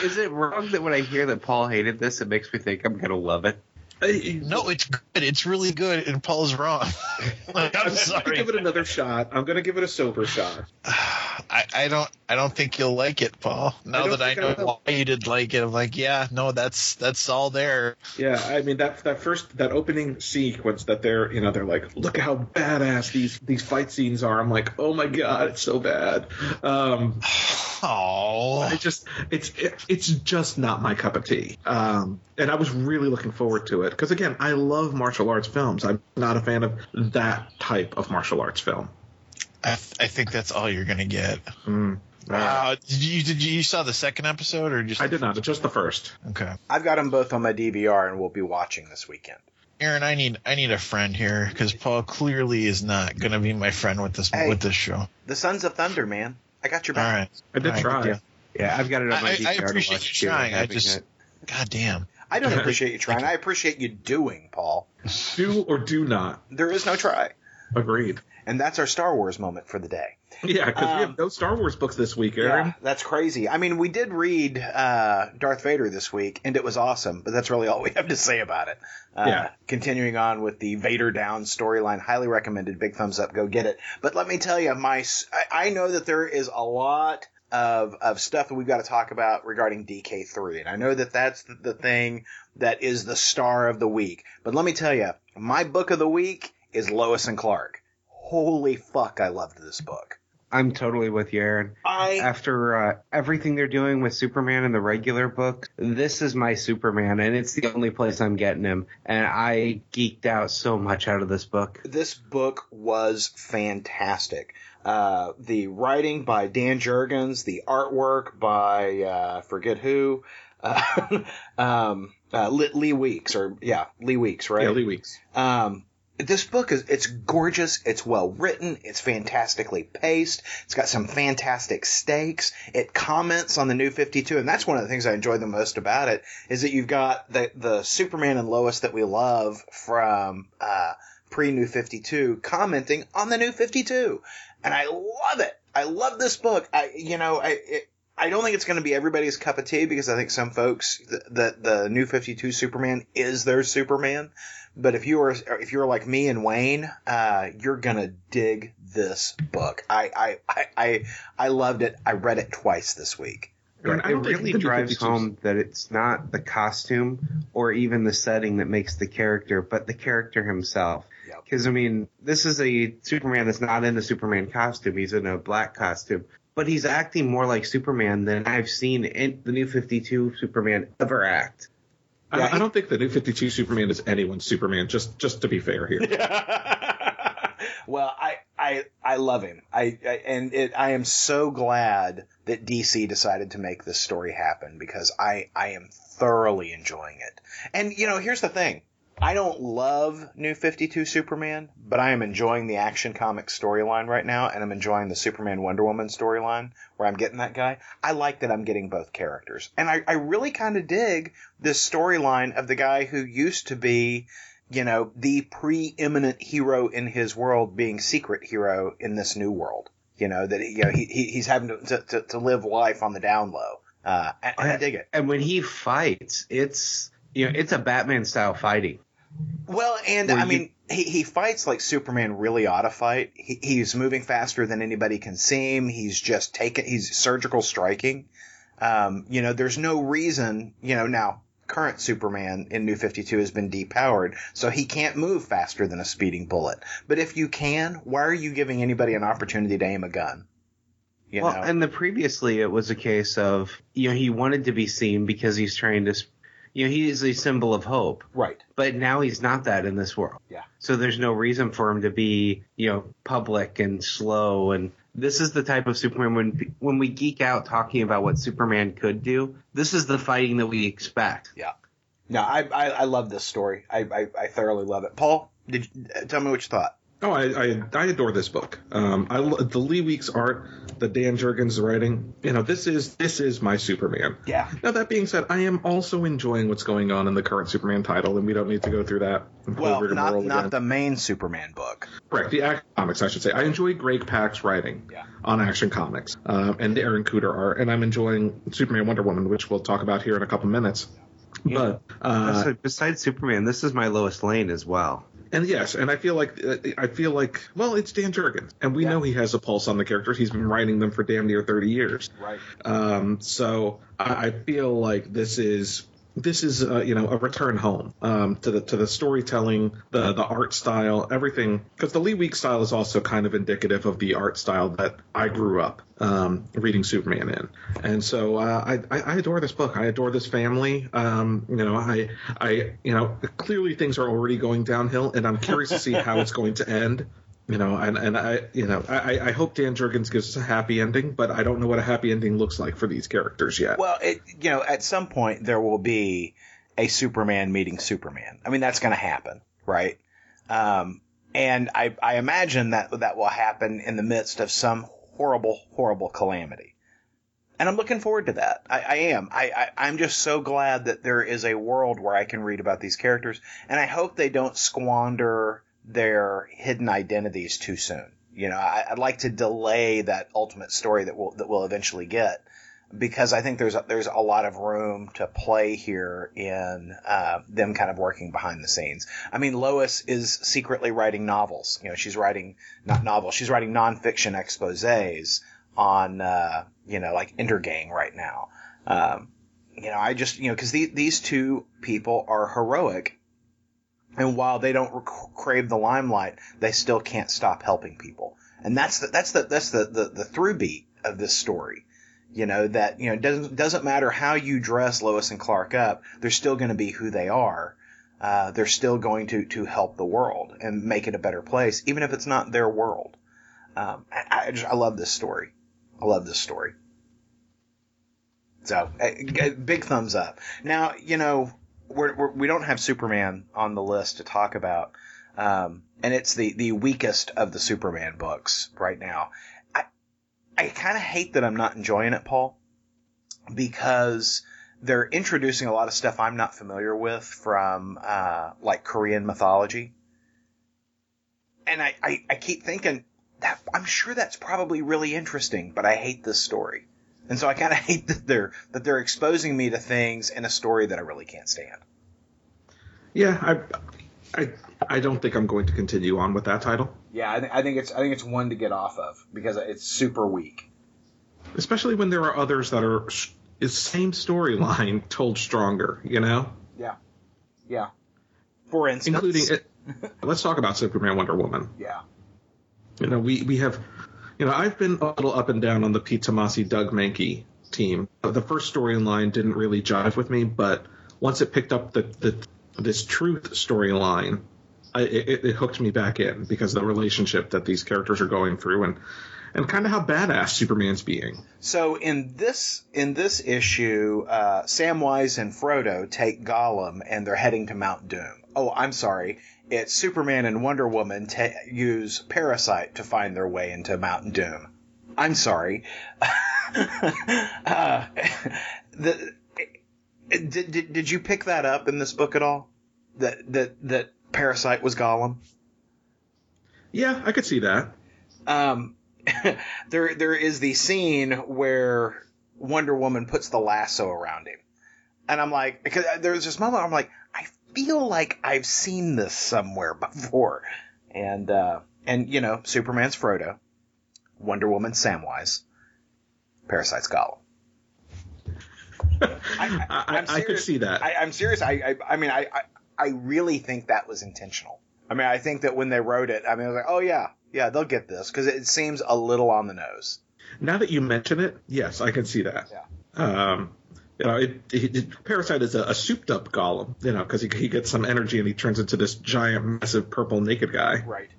Is it wrong that when I hear that Paul hated this, it makes me think I'm gonna love it? I- No, it's good. It's really good, and Paul's wrong. Like, I'm I'm sorry. give it another shot. I'm going to give it a sober shot. I, I don't. I don't think you'll like it, Paul. Now don't that I think I know why you did like it, I'm like, yeah, no, that's that's all there. Yeah, I mean that that first that opening sequence that they're you know they're like look how badass these these fight scenes are. I'm like oh my god it's so bad. Um, Oh, I just it's it, it's just not my cup of tea. Um, and I was really looking forward to it because again, I love martial arts films. I'm not a fan of that type of martial arts film. I, th- I think that's all you're gonna get. Mm. Uh, did you did you, you saw the second episode or just I did not. Just the first. okay? I've got them both on my DVR, and we'll be watching this weekend. Aaron, I need I need a friend here because Paul clearly is not gonna be my friend with this Hey. with this show. The Sons of Thunder, man. I got your back. right, I did All right, try. good deal. Yeah, I've got it on my I- I DVR to appreciate watch you too, trying. I just- it. God damn. I don't appreciate you trying. I appreciate you doing, Paul. Do or do not. There is no try. Agreed. And that's our Star Wars moment for the day. Yeah, because we Um, have no Star Wars books this week, Aaron. Yeah, that's crazy. I mean, we did read uh, Darth Vader this week, and it was awesome, but that's really all we have to say about it. Uh, Yeah. Continuing on with the Vader Down storyline, highly recommended. Big thumbs up. Go get it. But let me tell you, my I, I know that there is a lot of of stuff that we've got to talk about regarding DK3, and I know that that's the, the thing that is the star of the week. But let me tell you, my book of the week is Lois and Clark. Holy fuck, I loved this book. I'm totally with you, Aaron. I After uh, everything they're doing with Superman in the regular book, this is my Superman, and it's the only place I'm getting him. And I geeked out so much out of this book. this book was fantastic. Uh, the writing by Dan Jurgens, the artwork by uh, forget who, uh, um, uh, Lee Weeks or yeah, Lee Weeks, right? Yeah, Lee Weeks. Um, this book is it's gorgeous. It's well written. It's fantastically paced. It's got some fantastic stakes. It comments on the New Fifty Two, and that's one of the things I enjoy the most about it is that you've got the the Superman and Lois that we love from uh, pre New Fifty Two commenting on the New Fifty Two, and I love it. I love this book. I you know I. It, I don't think it's going to be everybody's cup of tea because I think some folks that the new 52 Superman is their Superman. But if you are if you're like me and Wayne, uh, you're gonna dig this book. I, I I I I loved it. I read it twice this week. Aaron, I it really the drives home that it's not the costume or even the setting that makes the character, but the character himself. Yep. Because I mean, this is a Superman that's not in a Superman costume; he's in a black costume, but he's acting more like Superman than I've seen in the New Fifty Two Superman ever act. I, Yeah, I don't think the new 52 Superman is anyone's Superman, just just to be fair here. well, I, I I love him. I, I and it, I am so glad that DC decided to make this story happen because I I am thoroughly enjoying it. And you know, here's the thing. I don't love New 52 Superman, but I am enjoying the Action Comics storyline right now, and I'm enjoying the Superman Wonder Woman storyline where I'm getting that guy. I like that I'm getting both characters. And I, I really kind of dig this storyline of the guy who used to be, you know, the preeminent hero in his world being secret hero in this new world. You know, that, you know, he, he he's having to, to, to live life on the down low. Uh, and, and I dig it. And when he fights, it's you know, it's a Batman style fighting. Well, and I you- mean, he, he fights like Superman really ought to fight. He, he's moving faster than anybody can seem. He's just taking, he's surgical striking. Um, you know, there's no reason, you know, now current Superman in New 52 has been depowered, so he can't move faster than a speeding bullet. But if you can, why are you giving anybody an opportunity to aim a gun? You well, know? and the previously it was a case of you know he wanted to be seen because he's trying to, you know, he is a symbol of hope. right. But now he's not that in this world. Yeah. So there's no reason for him to be, you know, public and slow. And this is the type of Superman when when we geek out talking about what Superman could do. This is the fighting that we expect. Yeah. No, I, I, I love this story. I, I, I thoroughly love it. Paul, did you, uh, tell me what you thought. Oh, I, I I adore this book. Um, I the Lee Weeks art, the Dan Jurgens writing. You know, this is this is my Superman. Yeah. Now that being said, I am also enjoying what's going on in the current Superman title, and we don't need to go through that. Well, over not, not again. the main Superman book. Correct. The Action Comics, I should say. I enjoy Greg Pak's writing Yeah. on Action Comics um, and the Aaron Kuder art, and I'm enjoying Superman Wonder Woman, which we'll talk about here in a couple minutes. But uh, So besides Superman, this is my Lois Lane as well. And yes, and I feel like uh, I feel like well, it's Dan Jurgens, and we Yeah. know he has a pulse on the characters. He's been writing them for damn near 30 years. Right. Um, so I, I feel like this is this is uh, you know a return home um, to the to the storytelling, the the art style, everything. Because the Lee Week style is also kind of indicative of the art style that I grew up um, reading Superman in, and so uh, I, I adore this book. I adore this family. Um, you know, I I you know clearly things are already going downhill, and I'm curious to see how it's going to end. You know, and, and I, you know, I, I hope Dan Jurgens gives us a happy ending, but I don't know what a happy ending looks like for these characters yet. Well, it, you know, at some point there will be a Superman meeting Superman. I mean, that's going to happen, right? Um, and I, I imagine that that will happen in the midst of some horrible, horrible calamity. And I'm looking forward to that. I, I am. I, I, I'm just so glad that there is a world where I can read about these characters. And I hope they don't squander their hidden identities too soon. You know, I, would like to delay that ultimate story that we'll that we'll eventually get because I think there's a, there's a lot of room to play here in uh, them kind of working behind the scenes. I mean, Lois is secretly writing novels. You know, she's writing not novels, she's writing nonfiction exposés on uh, you know like Intergang right now. Um, you know, I just you know because the, these two people are heroic, and while they don't rec- crave the limelight, they still can't stop helping people. And that's the that's the that's the the, the through beat of this story you know, that, you know, doesn't, doesn't matter how you dress Lois and Clark up, they're still going to be who they are. Uh, they're still going to, to help the world and make it a better place, even if it's not their world. Um, I, I, just, I love this story. I love this story. So, big thumbs up. Now, you know, we're, we're, we do not have Superman on the list to talk about. Um, and it's the, the weakest of the Superman books right now. I kind of hate that I'm not enjoying it, Paul, because they're introducing a lot of stuff I'm not familiar with from uh, like Korean mythology, and I, I, I keep thinking that I'm sure that's probably really interesting, but I hate this story, and so I kind of hate that they're that they're exposing me to things in a story that I really can't stand. Yeah, I, I, I don't think I'm going to continue on with that title. Yeah, I, th- I think it's I think it's one to get off of because it's super weak. Especially when there are others that are is same storyline told stronger. You know. Yeah. Yeah. For instance, including it, let's talk about Superman, Wonder Woman. Yeah. You know, we we have, you know, I've been a little up and down on the Pete Tomasi, Doug Mahnke team. The first storyline didn't really jive with me, but once it picked up the, the this truth storyline, it, it, hooked me back in because of the relationship that these characters are going through and and kind of how badass Superman's being. So in this in this issue, uh, Samwise and Frodo take Gollum and they're heading to Mount Doom. Oh, I'm sorry. It's Superman and Wonder Woman ta- use Parasite to find their way into Mountain Doom. I'm sorry. uh, the, did, did, did you pick that up in this book at all? That that that Parasite was Gollum? Yeah, I could see that. Um, there there is the scene where Wonder Woman puts the lasso around him, and I'm like, because there's this moment I'm like, feel like I've seen this somewhere before, and uh, and you know, Superman's Frodo, Wonder Woman's Samwise, Parasite's Gollum. I, I, I, could see that. I, am serious. I, I, I mean, I, I really think that was intentional. I mean, I think that when they wrote it, I mean, I was like, oh yeah, yeah, they'll get this because it seems a little on the nose. Now that you mention it, yes, I can see that. Yeah. Um, you know, it, it, it, Parasite is a, a, souped up Gollum, you know, because he, he gets some energy and he turns into this giant, massive purple naked guy. Right.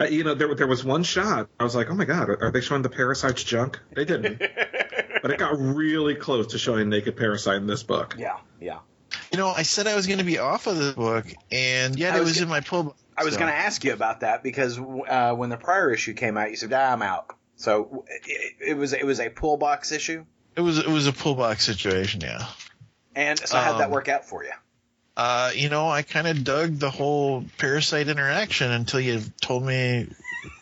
Uh, you know, there there was one shot. I was like, oh my god, are, are they showing the Parasite's junk? They didn't, but it got really close to showing naked Parasite in this book. Yeah, yeah. You know, I said I was going to be off of the book, and yet it was, was in my pull. I was so. going to ask you about that because uh, when the prior issue came out, you said, ah, "I'm out." So it, it, was it was a pull box issue. It was it was a pull box situation, yeah. And so, how'd that um, work out for you? Uh, you know, I kind of dug the whole parasite interaction until you told me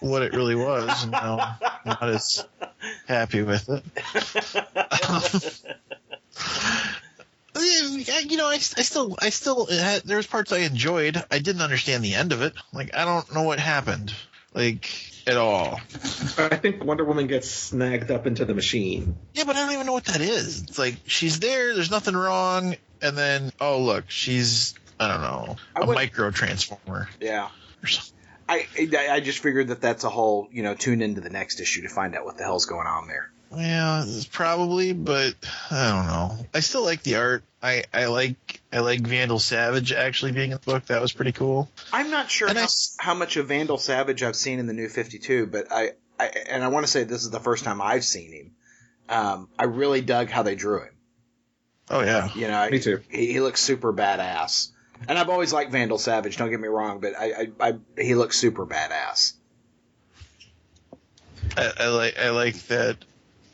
what it really was, and now I'm not as happy with it. you know, I, I still, I still, had, there was parts I enjoyed. I didn't understand the end of it. Like, I don't know what happened, like at all. I think Wonder Woman gets snagged up into the machine. Yeah, but I don't even know what that is. It's like she's there, there's nothing wrong, and then oh look, she's I don't know a would, micro transformer. Yeah. I I just figured that that's a whole you know tune into the next issue to find out what the hell's going on there. Yeah, probably, but I don't know. I still like the art. I, I like I like Vandal Savage actually being in the book. That was pretty cool. I'm not sure how, I, how, much of Vandal Savage I've seen in the New 52, but I, I and I want to say this is the first time I've seen him. Um, I really dug how they drew him. Oh yeah, you know, me too. He, he looks super badass, and I've always liked Vandal Savage. Don't get me wrong, but I, I, I he looks super badass. I, I like I like that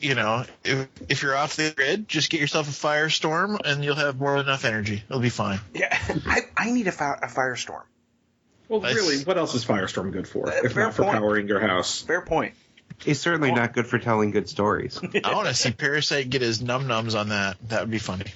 you know, if, if you're off the grid, just get yourself a firestorm and you'll have more than enough energy. It'll be fine. Yeah, I, I need a, a firestorm. Well, That's- really, what else is Firestorm good for? If not for point. powering your house. Fair point. He's certainly not good for telling good stories. I want to see Parasite get his num nums on that. That would be funny.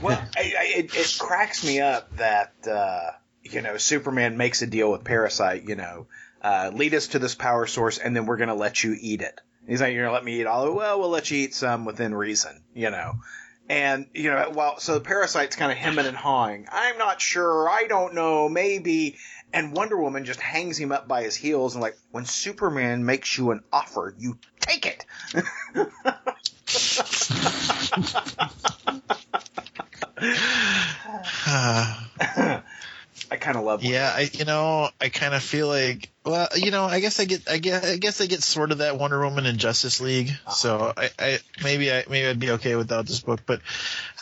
Well, I, I, it, it cracks me up that uh, you know Superman makes a deal with Parasite. You know, uh, lead us to this power source, and then we're going to let you eat it. He's like, you're going to let me eat all of it. Well, we'll let you eat some within reason. You know. And you know, well, so the parasite's kind of hemming and hawing. I'm not sure. I don't know. Maybe. And Wonder Woman just hangs him up by his heels and like, when Superman makes you an offer, you take it. I kind of love. Yeah, I you know I kind of feel like well you know I guess I get I guess I guess I get sort of that Wonder Woman in Justice League, ah. so I, I maybe I maybe I'd be okay without this book, but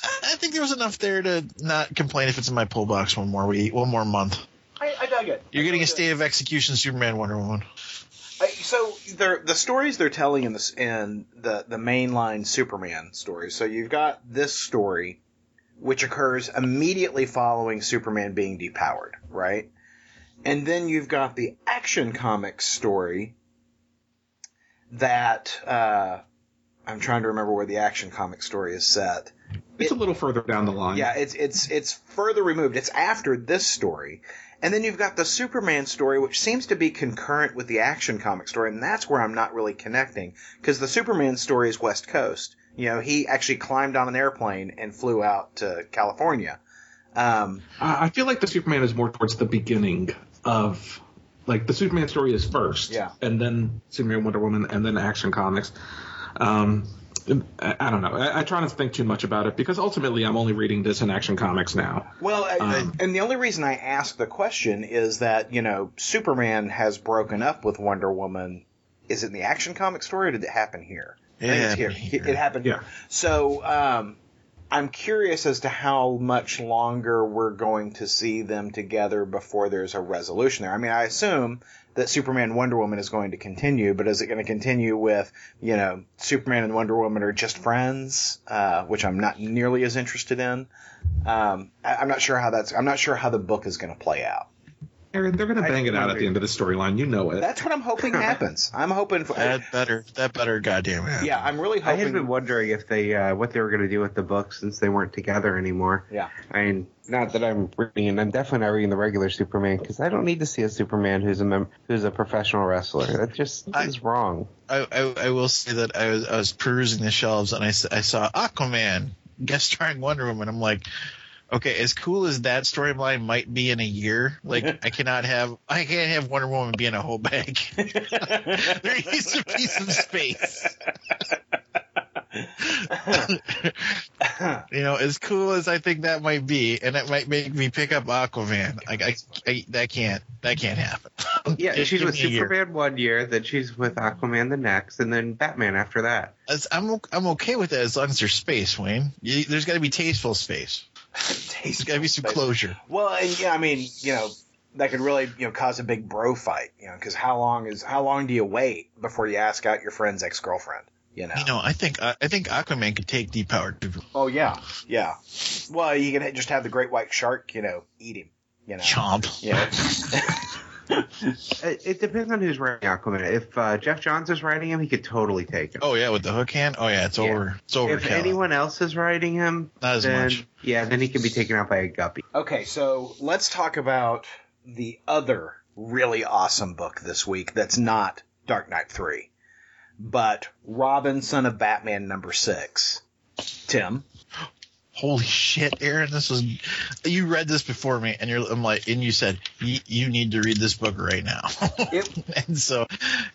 I, I think there was enough there to not complain if it's in my pull box one more week, one more month. I, I dug it. You're getting a dug it. state of execution Superman Wonder Woman. I, so the stories they're telling in this in the the mainline Superman stories. So you've got this story, which occurs immediately following Superman being depowered, right? And then you've got the Action Comics story that uh, I'm trying to remember where the Action Comics story is set. It's a little further down the line. Yeah, it's it's it's further removed. It's after this story. And then you've got the Superman story, which seems to be concurrent with the action comic story, and that's where I'm not really connecting. Because the Superman story is West Coast. You know, he actually climbed on an airplane and flew out to California. Um, I feel like the Superman is more towards the beginning of like the Superman story is first, Yeah. and then Superman, Wonder Woman, and then Action Comics. Um, I, don't know. I, I try not to think too much about it because ultimately I'm only reading this in Action Comics now. well, Um, and the only reason I ask the question is that, you know, Superman has broken up with Wonder Woman. Is it in the action comic story or did it happen here? I think it's happened here. here. It happened Yeah. So um, I'm curious as to how much longer we're going to see them together before there's a resolution there. I mean, I assume that Superman Wonder Woman is going to continue, but is it going to continue with, you know, Superman and Wonder Woman are just friends, uh, which I'm not nearly as interested in. Um, I, I'm not sure how that's. I'm not sure how the book is going to play out. Aaron, they're going to I bang it out at the end of the storyline. You know it. That's what I'm hoping happens. I'm hoping for. That better, that better, goddamn it. yeah, I'm really I had hoping. been wondering if they uh, what they were going to do with the book since they weren't together anymore. Yeah. I mean, not that I'm reading, and I'm definitely not reading the regular Superman because I don't need to see a Superman who's a mem- who's a professional wrestler. That just I- is wrong. I, I, I will say that I was I was perusing the shelves and I I saw Aquaman guest starring Wonder Woman. I'm like, okay, as cool as that storyline might be in a year, like I cannot have I can't have Wonder Woman be in a whole bag. there needs to be some space. you know, as cool as I think that might be, and it might make me pick up Aquaman. Like I, I that can't that can't happen. Yeah, Give- she's with me a year. Superman one year, then she's with Aquaman the next, and then Batman after that. As- I'm o- I'm okay with that as long as there's space, Wayne. You, there's got to be tasteful space. There's got to be some closure. Well, and yeah, I mean, you know, that could really, you know, cause a big bro fight, you know, because how long is how long do you wait before you ask out your friend's ex girlfriend? You know. You know, I think I I think Aquaman could take depowered. people. Oh yeah, yeah. Well, you can just have the great white shark, you know, eat him. You know. Chomp. Yeah. It, it depends on who's writing Aquaman. If uh, Geoff Johns is writing him, he could totally take him. Oh yeah, with the hook hand. Oh yeah, it's Yeah. over. It's over. if Cal. anyone else is writing him, Not as then much. yeah, then he can be taken out by a guppy. okay, so let's talk about the other really awesome book this week. That's not Dark Knight Three, but Robin, Son of Batman, number six. Tim. Holy shit, Aaron! This was you read this before me, and you're I'm like, and you said you, you need to read this book right now. It, and so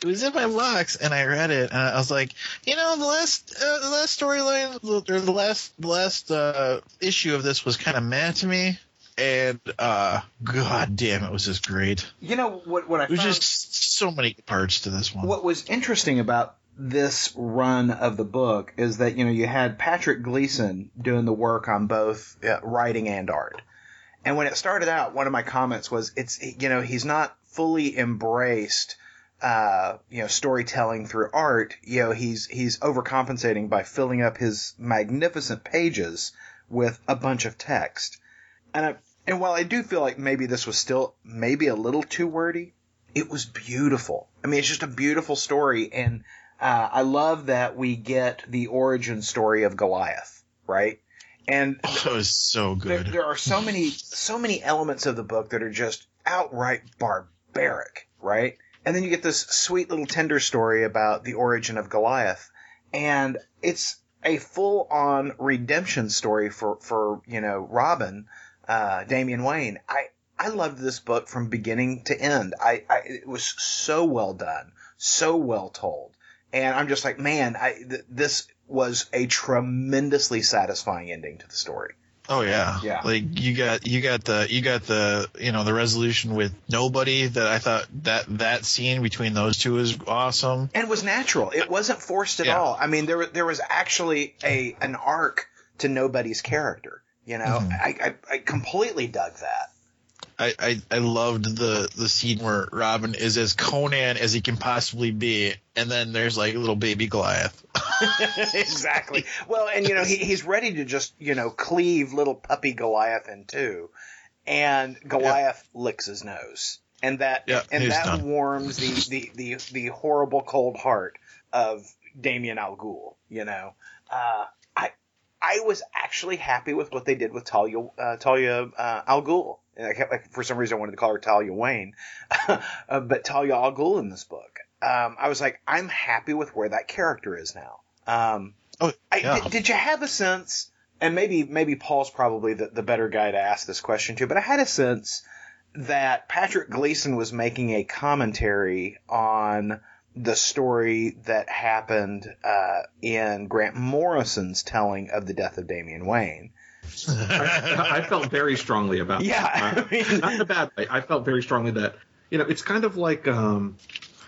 it was in my box, and I read it, and I was like, you know, the last uh, the last storyline or the last the last uh, issue of this was kind of mad to me, and uh, god damn, it was just great. you know what? What I It was found, just so many parts to this one. what was interesting about this run of the book is that you know you had Patrick Gleason doing the work on both uh, writing and art. And when it started out, one of my comments was, "It's you know he's not fully embraced, uh, you know, storytelling through art. You know, he's he's overcompensating by filling up his magnificent pages with a bunch of text." And I And while I do feel like maybe this was still maybe a little too wordy, it was beautiful. I mean, it's just a beautiful story, and uh, I love that we get the origin story of Goliath, right? And Oh, it was so there, good. there are so many so many elements of the book that are just outright barbaric, right? And then you get this sweet little tender story about the origin of Goliath, and it's a full on redemption story for for you know Robin, uh, Damian Wayne. I I loved this book from beginning to end. I, I it was so well done, so well told, and I'm just like, man, I th- this was a tremendously satisfying ending to the story. Oh yeah. Yeah. Like you got you got the you got the you know the resolution with nobody that I thought that that scene between those two is awesome. and was natural. It wasn't forced at Yeah. all. I mean, there there was actually a an arc to nobody's character. You know, Mhm. I, I I completely dug that. I, I, I loved the the scene where Robin is as Conan as he can possibly be, and then there's like little baby Goliath. exactly. Well, and you know, he, he's ready to just you know cleave little puppy Goliath in two, and Goliath licks his nose, and that Yeah, and that done. warms the, the the the horrible cold heart of Damian Al Ghul. You know, uh, I I was actually happy with what they did with Talia uh, Talia uh, Al Ghul. And I kept, like, for some reason, I wanted to call her Talia Wayne, uh, but Talia Al Ghul in this book. Um, I was like, I'm happy with where that character is now. Um, Oh, I, yeah. did, did you have a sense? And maybe maybe Paul's probably the, the better guy to ask this question to, but I had a sense that Patrick Gleason was making a commentary on the story that happened uh, in Grant Morrison's telling of the death of Damian Wayne. I, I felt very strongly about Yeah, that. I mean- not in a bad way. I felt very strongly that you know it's kind of like um,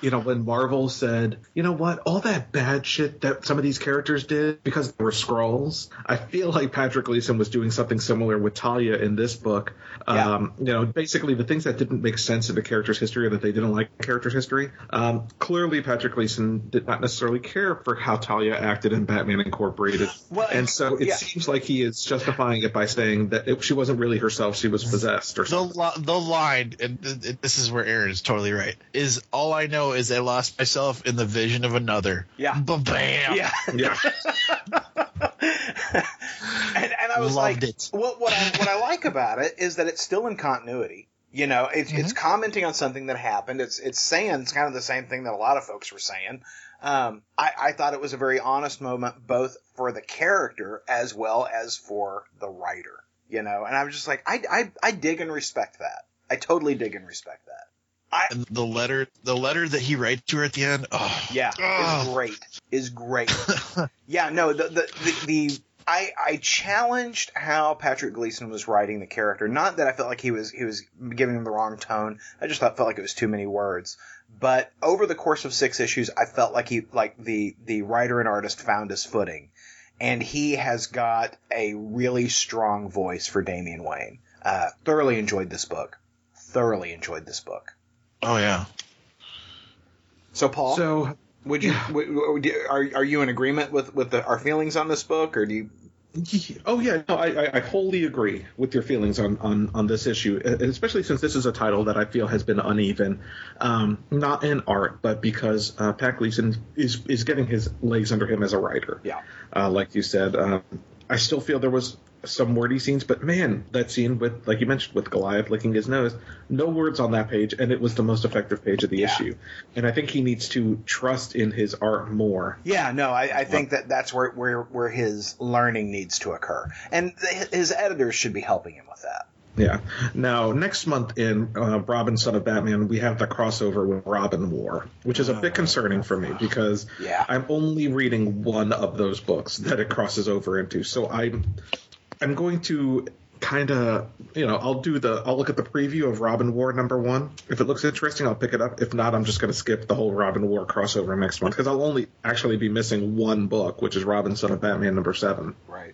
you know when Marvel said, you know what, all that bad shit that some of these characters did because they were Skrulls. I feel like Patrick Gleason was doing something similar with Talia in this book. Yeah. Um, you know, basically the things that didn't make sense in the character's history or that they didn't like the character's history. Um, clearly, Patrick Gleason did not necessarily care for how Talia acted in Batman Incorporated. Well, and so it yeah. seems like he is justifying it by saying that it, she wasn't really herself; she was possessed or the li- the line, and th- th- this is where Aaron is totally right. Is all I know is I lost myself in the vision of another. Yeah. Ba bam. Yeah. Yeah, and, and I was Loved like, it. what what I what I like about it is that it's still in continuity. You know, it's it's commenting on something that happened. It's it's saying it's kind of the same thing that a lot of folks were saying. Um, I, I thought it was a very honest moment, both for the character as well as for the writer. You know, and I was just like, I I, I dig and respect that. I totally dig and respect that. I the letter, the letter that he writes to her at the end. Oh, yeah, is great. Is great. yeah, no, the the the, the I I challenged how Patrick Gleason was writing the character. Not that I felt like he was he was giving him the wrong tone. I just thought felt like it was too many words. But over the course of six issues, I felt like he like the the writer and artist found his footing, and he has got a really strong voice for Damian Wayne. Uh, thoroughly enjoyed this book. Thoroughly enjoyed this book. Oh yeah. So Paul, so would you w- w- are are you in agreement with with the, our feelings on this book, or do you? Oh yeah, no, I, I, I wholly agree with your feelings on, on, on this issue, especially since this is a title that I feel has been uneven, um, not in art, but because uh, Pat Gleason is is getting his legs under him as a writer. Yeah. Uh, like you said, um, I still feel there was some wordy scenes, but man, that scene with, like you mentioned, with Goliath licking his nose, no words on that page, and it was the most effective page of the Yeah. issue. And I think he needs to trust in his art more. Yeah, no, I, I think that that's where, where where his learning needs to occur, and his editors should be helping him with that. Yeah. Now, next month in uh, Robin, Son of Batman, we have the crossover with Robin War, which is a bit concerning for me because Yeah. I'm only reading one of those books that it crosses over into. So I'm I'm going to kind of you know I'll do the I'll look at the preview of Robin War number one. If it looks interesting, I'll pick it up. If not, I'm just going to skip the whole Robin War crossover next month because I'll only actually be missing one book, which is Robin, Son of Batman number seven. Right.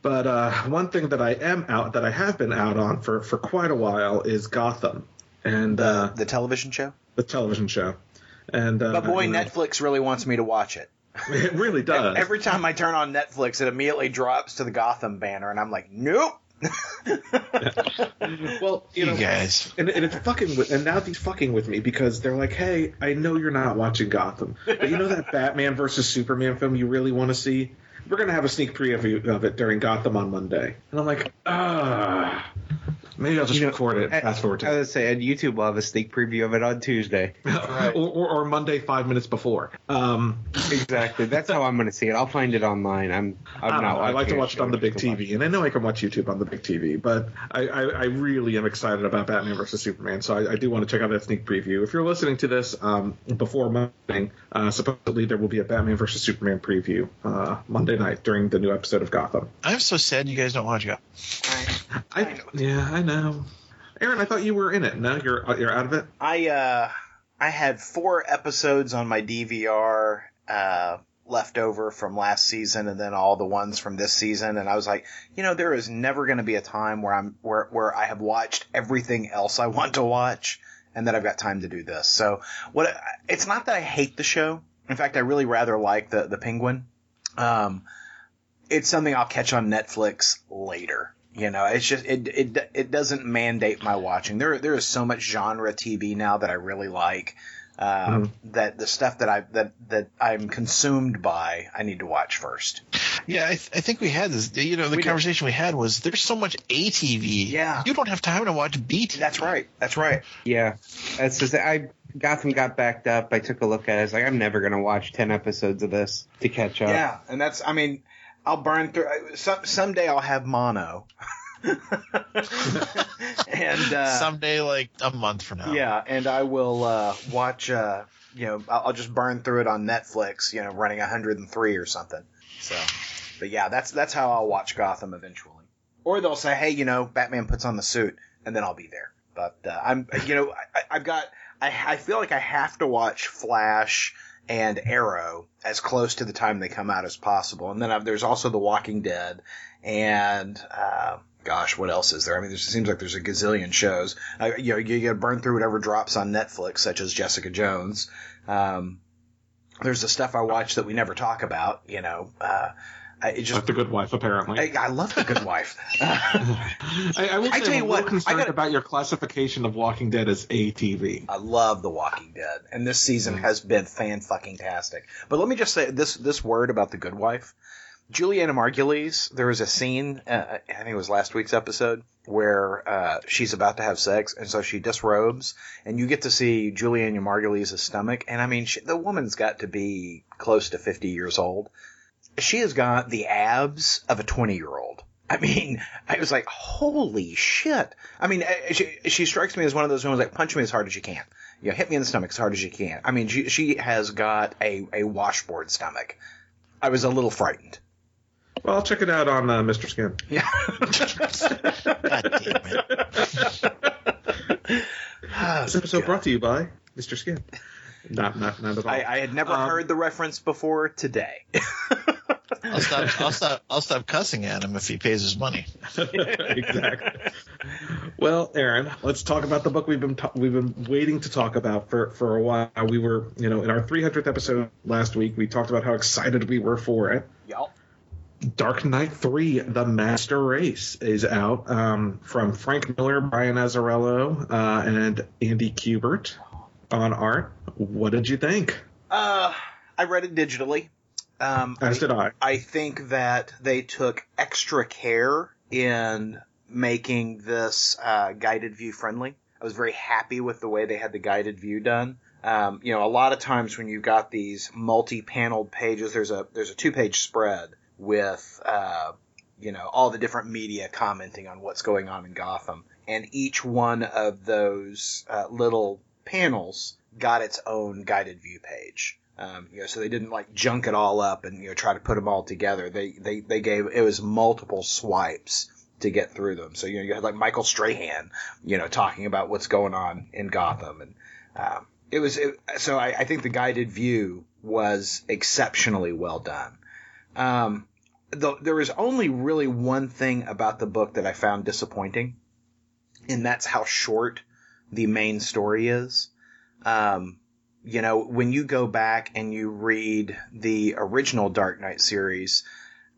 But uh, one thing that I am out that I have been out on for, for quite a while is Gotham and The uh, the television show. the television show. And uh, But boy, you Netflix really wants me to watch it. It really does. Every time I turn on Netflix, it immediately drops to the Gotham banner, and I'm like, nope. well, you You guys. and, and it's fucking with, and now he's fucking with me because they're like, hey, I know you're not watching Gotham, but you know that Batman versus Superman film you really want to see? We're gonna have a sneak preview of it during Gotham on Monday, and I'm like, ah, maybe I'll just You know, record it. I- Fast forward to. I to was say, and YouTube will have a sneak preview of it on Tuesday. or, or, or Monday five minutes before. Um, Exactly. That's how I'm going to see it. I'll find it online. I'm. I'm I, don't know, I like to watch it on the big just to watch TV, and I know I can watch YouTube on the big TV, but I, I, I really am excited about Batman versus Superman, so I, I do want to check out that sneak preview. If you're listening to this um, before Monday, uh, supposedly there will be a Batman versus Superman preview uh, Monday night during the new episode of Gotham. I'm so sad you guys don't watch it. I, yeah, I know. Aaron, I thought you were in it. No, you're uh, you're out of it. I uh I had four episodes on my DVR uh left over from last season and then all the ones from this season and I was like, you know, there is never going to be a time where I'm where where I have watched everything else I want to watch and that I've got time to do this. So, what it's not that I hate the show. In fact, I really rather like the the Penguin. Um it's something I'll catch on Netflix later. You know, it's just it it it doesn't mandate my watching. There there is so much genre TV now that I really like. Uh, That the stuff that I that that I'm consumed by, I need to watch first. Yeah, I, th- I think we had this. You know, the We did. conversation we had was there's so much ATV. Yeah. You don't have time to watch BT. That's right. That's right. Yeah, that's just I. Gotham got backed up. I took a look at it. I was like, I'm never going to watch ten episodes of this to catch up. Yeah, and that's I mean, I'll burn through. Some someday I'll have mono. and uh, Someday, like a month from now. Yeah, and I will uh, watch. Uh, you know, I'll, I'll just burn through it on Netflix. You know, running 103 or something. So, but yeah, that's that's how I'll watch Gotham eventually. Or they'll say, hey, you know, Batman puts on the suit, and then I'll be there. But uh, I'm, you know, I, I've got. I, I feel like I have to watch Flash and Arrow as close to the time they come out as possible. And then I've, there's also The Walking Dead and uh, gosh, what else is there? I mean, there seems like there's a gazillion shows. Uh, you know, you to burn through whatever drops on Netflix, such as Jessica Jones. Um, there's the stuff I watch that we never talk about. You know, uh, it just Like the Good Wife, apparently. I, I love The Good Wife. I, I will I tell I'm you what, concerned I gotta- about your classification of Walking Dead as ATV. I love The Walking Dead, and this season has been fan fucking tastic. But let me just say this this word about The Good Wife. Julianna Margulies, there was a scene, uh, I think it was last week's episode, where uh, she's about to have sex, and so she disrobes, and you get to see Julianna Margulies' stomach, and I mean, she, the woman's got to be close to 50 years old. She has got the abs of a 20 year old. I mean, I was like, holy shit. I mean, uh, she, she strikes me as one of those women like, punch me as hard as you can. You know, hit me in the stomach as hard as you can. I mean, she, she has got a, a washboard stomach. I was a little frightened. Well, I'll check it out on uh, Mr. Skin. Yeah. God damn it. This episode brought to you by Mr. Skin. Not, not, not at all. I, I had never Um, heard the reference before today. I'll stop. I'll stop. I'll stop cussing at him if he pays his money. exactly. Well, Aaron, let's talk about the book we've been ta- we've been waiting to talk about for for a while. We were, you know, in our 300th episode last week, we talked about how excited we were for it. Yup. Dark Knight 3, The Master Race is out um, from Frank Miller, Brian Azzarello, uh, and Andy Kubert on art. What did you think? Uh, I read it digitally. Um, As I- did I. I think that they took extra care in making this uh, guided view friendly. I was very happy with the way they had the guided view done. Um, you know, a lot of times when you've got these multi-paneled pages, there's a there's a two-page spread with uh, you know all the different media commenting on what's going on in Gotham, and each one of those uh, little panels got its own guided view page. Um, you know, so they didn't like junk it all up and you know try to put them all together. They they they gave it was multiple swipes to get through them. So you know you had like Michael Strahan, you know, talking about what's going on in Gotham, and um, it was it, so I, I think the guided view was exceptionally well done. Um, though there was only really one thing about the book that I found disappointing, and that's how short the main story is. Um, you know, when you go back and you read the original Dark Knight series,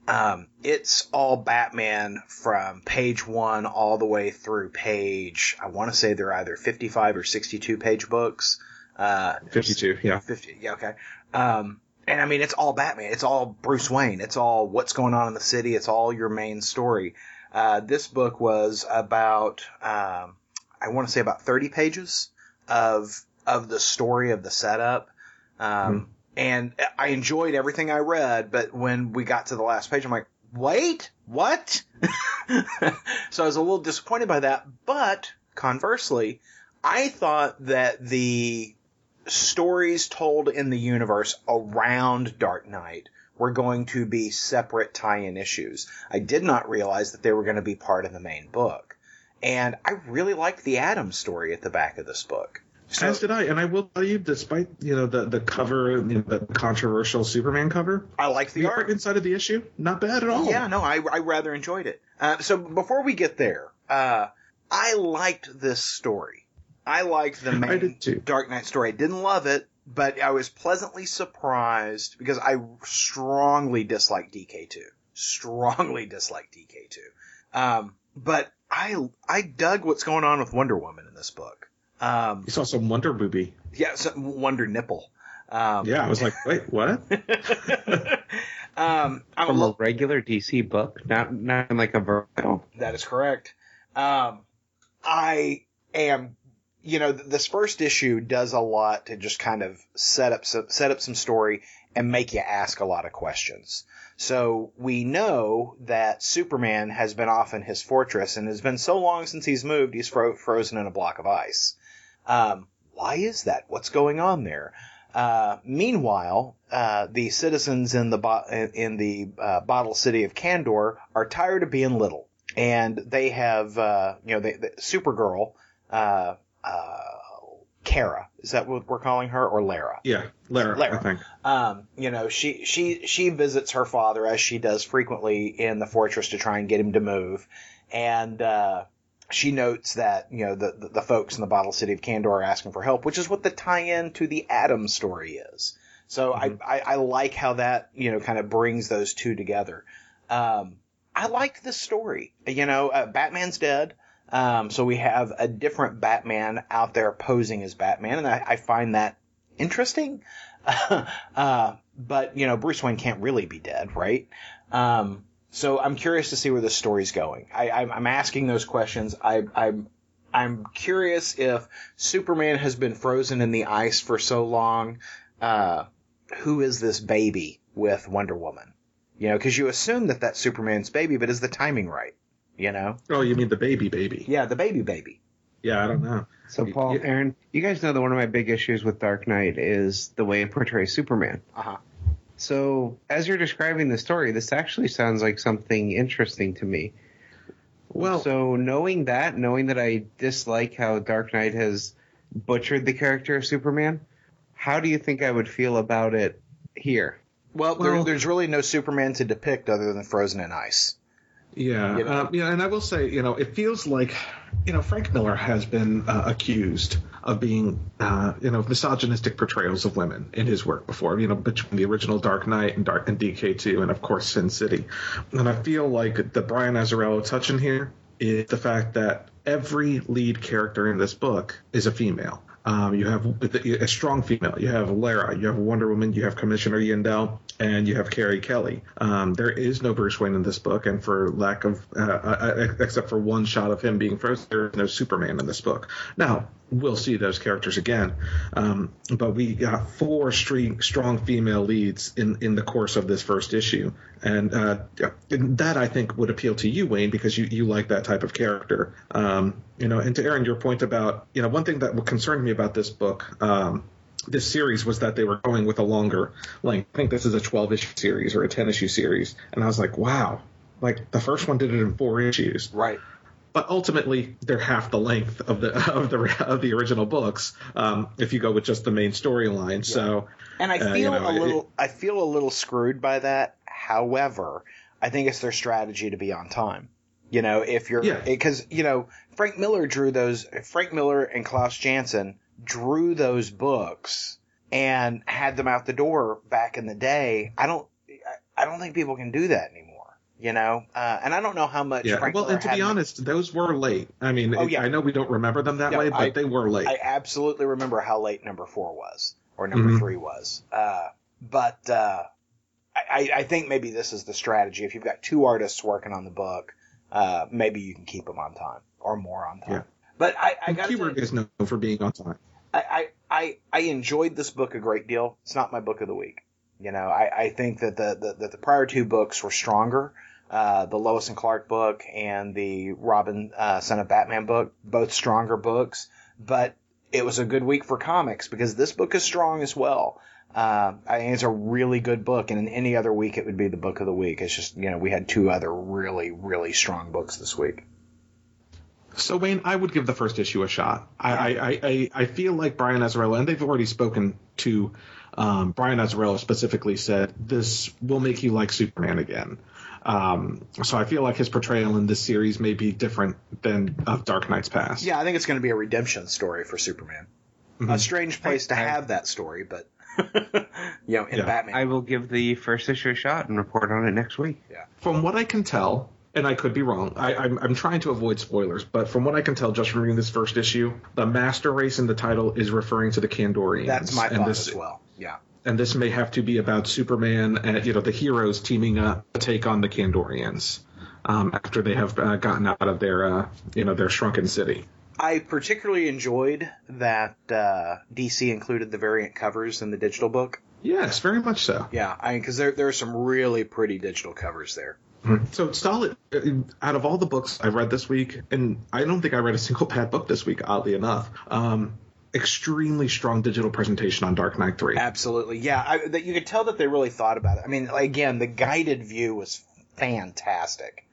um, it's all Batman from page one all the way through page. I want to say they're either 55 or 62 page books. Uh, 52, yeah. 50, yeah, okay. Um, and I mean, it's all Batman. It's all Bruce Wayne. It's all what's going on in the city. It's all your main story. Uh, this book was about, um, I want to say about 30 pages of, of the story of the setup. Um, and I enjoyed everything I read, but when we got to the last page, I'm like, wait, what? so I was a little disappointed by that, but conversely, I thought that the stories told in the universe around Dark Knight were going to be separate tie-in issues. I did not realize that they were going to be part of the main book. And I really liked the Atom story at the back of this book. So, As did I, and I will tell you, despite you know the the cover, you know, the controversial Superman cover, I like the, the art. art inside of the issue, not bad at all. Yeah, no, I, I rather enjoyed it. Uh, so before we get there, uh, I liked this story. I liked the main I did too. Dark Knight story. I didn't love it, but I was pleasantly surprised because I strongly dislike DK2. Strongly dislike DK2. Um, but I I dug what's going on with Wonder Woman in this book. Um, You saw some Wonder Booby. yeah, some Wonder Nipple. Um, Yeah, I was like, wait, what? um, I'm a From a little, regular DC book, not not in like a vertical. That is correct. Um, I am, you know, th- this first issue does a lot to just kind of set up some, set up some story and make you ask a lot of questions. So we know that Superman has been off in his fortress and it's been so long since he's moved, he's fro- frozen in a block of ice. Um, why is that? What's going on there? Uh, meanwhile, uh, the citizens in the bo- in the uh, bottle city of Kandor are tired of being little, and they have uh, you know they, the Supergirl, uh, Kara, is that what we're calling her, or Lara? Yeah, Lara, Lara. I think. Um, you know, she she she visits her father as she does frequently in the fortress to try and get him to move, and uh, she notes that you know the, the the folks in the bottle city of Kandor are asking for help, which is what the tie-in to the Atom story is. So I, I I like how that you know kind of brings those two together. Um, I liked this story. You know, uh, Batman's dead. Um, so we have a different Batman out there posing as Batman, and I, I find that interesting. uh, but you know, Bruce Wayne can't really be dead, right? Um, so I'm curious to see where this story's going. I, I'm, I'm asking those questions. I, I'm I'm curious if Superman has been frozen in the ice for so long. Uh, who is this baby with Wonder Woman? You know, because you assume that that's Superman's baby, but is the timing right? You know? Oh, you mean the baby baby? Yeah, the baby baby. Yeah, I don't know. So Paul, Yeah. Aaron, you guys know that one of my big issues with Dark Knight is the way it portrays Superman. Uh huh. So as you're describing the story, this actually sounds like something interesting to me. Well, so knowing that, knowing that I dislike how Dark Knight has butchered the character of Superman, how do you think I would feel about it here? Well, there, Well- there's really no Superman to depict other than frozen in ice. Yeah, You know? um, yeah, and I will say, you know, it feels like, you know, Frank Miller has been uh, accused of being, uh, you know, misogynistic portrayals of women in his work before. You know, between the original Dark Knight and Dark and DK2, and of course Sin City. And I feel like the Brian Azzarello touch in here is the fact that every lead character in this book is a female. Um, you have a strong female. You have Lara. You have Wonder Woman. You have Commissioner Yindel, and you have Carrie Kelly. Um, there is no Bruce Wayne in this book, and for lack of, uh, uh, except for one shot of him being frozen, there is no Superman in this book. Now we'll see those characters again, um, but we got four stre- strong female leads in in the course of this first issue, and, uh, that I think would appeal to you, Wayne, because you you like that type of character. Um, you know, and to Aaron, your point about you know one thing that concerned me about this book. This series was that they were going with a longer length. I think this is a 12 issue series or a 10 issue series. And I was like, wow, like the first one did it in four issues. Right. But ultimately, they're half the length of the of the of the original books. Um, if you go with just the main storyline, so And I Uh, feel you know, a it- little, I feel a little screwed by that. However, I think it's their strategy to be on time. You know, if you're, Yeah. because you know, Frank Miller drew those. Frank Miller and Klaus Janson drew those books and had them out the door back in the day. I don't, I- don't think people can do that anymore. You know, uh, and I don't know how much. Yeah. Frank Well, Miller and to be honest, those were late. I mean, Oh, yeah. to be honest, those were late. I mean, Oh, yeah. I know we don't remember them that No, way, but I- they were late. I absolutely remember how late number four was, or number Mhm. three was. Uh, but uh, I, I think maybe this is the strategy. If you've got two artists working on the book, uh, maybe you can keep them on time or more on time. Yeah. But I, I got Kubert is known for being on time. I, I, I, enjoyed this book a great deal. It's not my book of the week. You know, I, I think that the, the that the prior two books were stronger. Uh, the Lois and Clark book and the Robin uh, Son of Batman book, both stronger books. But it was a good week for comics because this book is strong as well. Uh, I think it's a really good book, and in any other week it would be the book of the week. It's just you know we had two other really really strong books this week. So Wayne, I would give the first issue a shot. I I, I, I, I feel like Brian Azzarello, and they've already spoken to um, Brian Azzarello specifically said this will make you like Superman again. Um, so I feel like his portrayal in this series may be different than of Dark Knight's past. Yeah, I think it's going to be a redemption story for Superman. A Mhm. strange place to have that story, but you know, in Yeah. Batman, I will give the first issue a shot and report on it next week. Yeah. From what I can tell, and I could be wrong, I, I'm, I'm trying to avoid spoilers, but from what I can tell, just from reading this first issue, the master race in the title is referring to the Kandorians. that's my and thought this, as well. Yeah, and this may have to be about Superman and you know the heroes teaming up to take on the Kandorians um, after they have uh, gotten out of their uh, you know their shrunken city. I particularly enjoyed that uh, DC included the variant covers in the digital book. Yes, very much so. Yeah, I mean, because there there are some really pretty digital covers there. So solid. uh, Out of all the books I read this week, and I don't think I read a single bad book this week, oddly enough. Um, extremely strong digital presentation on Dark Knight Three. Absolutely, yeah. I, that you could tell that they really thought about it. I mean, again, the guided view was fantastic,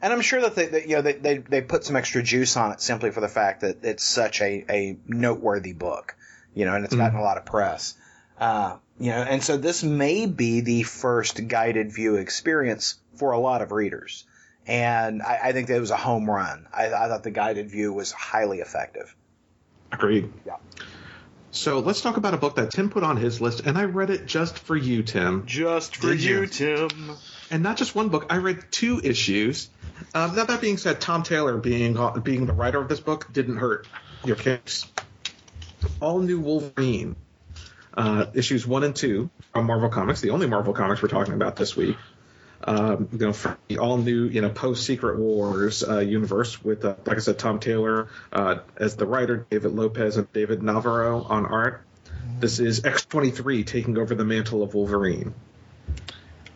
and I'm sure that they, that, you know, they, they they put some extra juice on it simply for the fact that it's such a a noteworthy book, you know, and it's gotten a lot of press. Uh, you know, and so this may be the first guided view experience for a lot of readers. And I, I think that it was a home run. I, I thought the guided view was highly effective. Agreed. Yeah. So let's talk about a book that Tim put on his list, and I read it just for you, Tim. Just for you, Tim. And not just one book. I read two issues. Um, now that being said, Tom Taylor being uh, being the writer of this book didn't hurt your case. All new Wolverine, uh, issues one and two from Marvel Comics, the only Marvel Comics we're talking about this week. Um, you know, from the all new, you know, post Secret Wars uh, universe with, uh, like I said, Tom Taylor uh, as the writer, David Lopez and David Navarro on art. This is X23 taking over the mantle of Wolverine.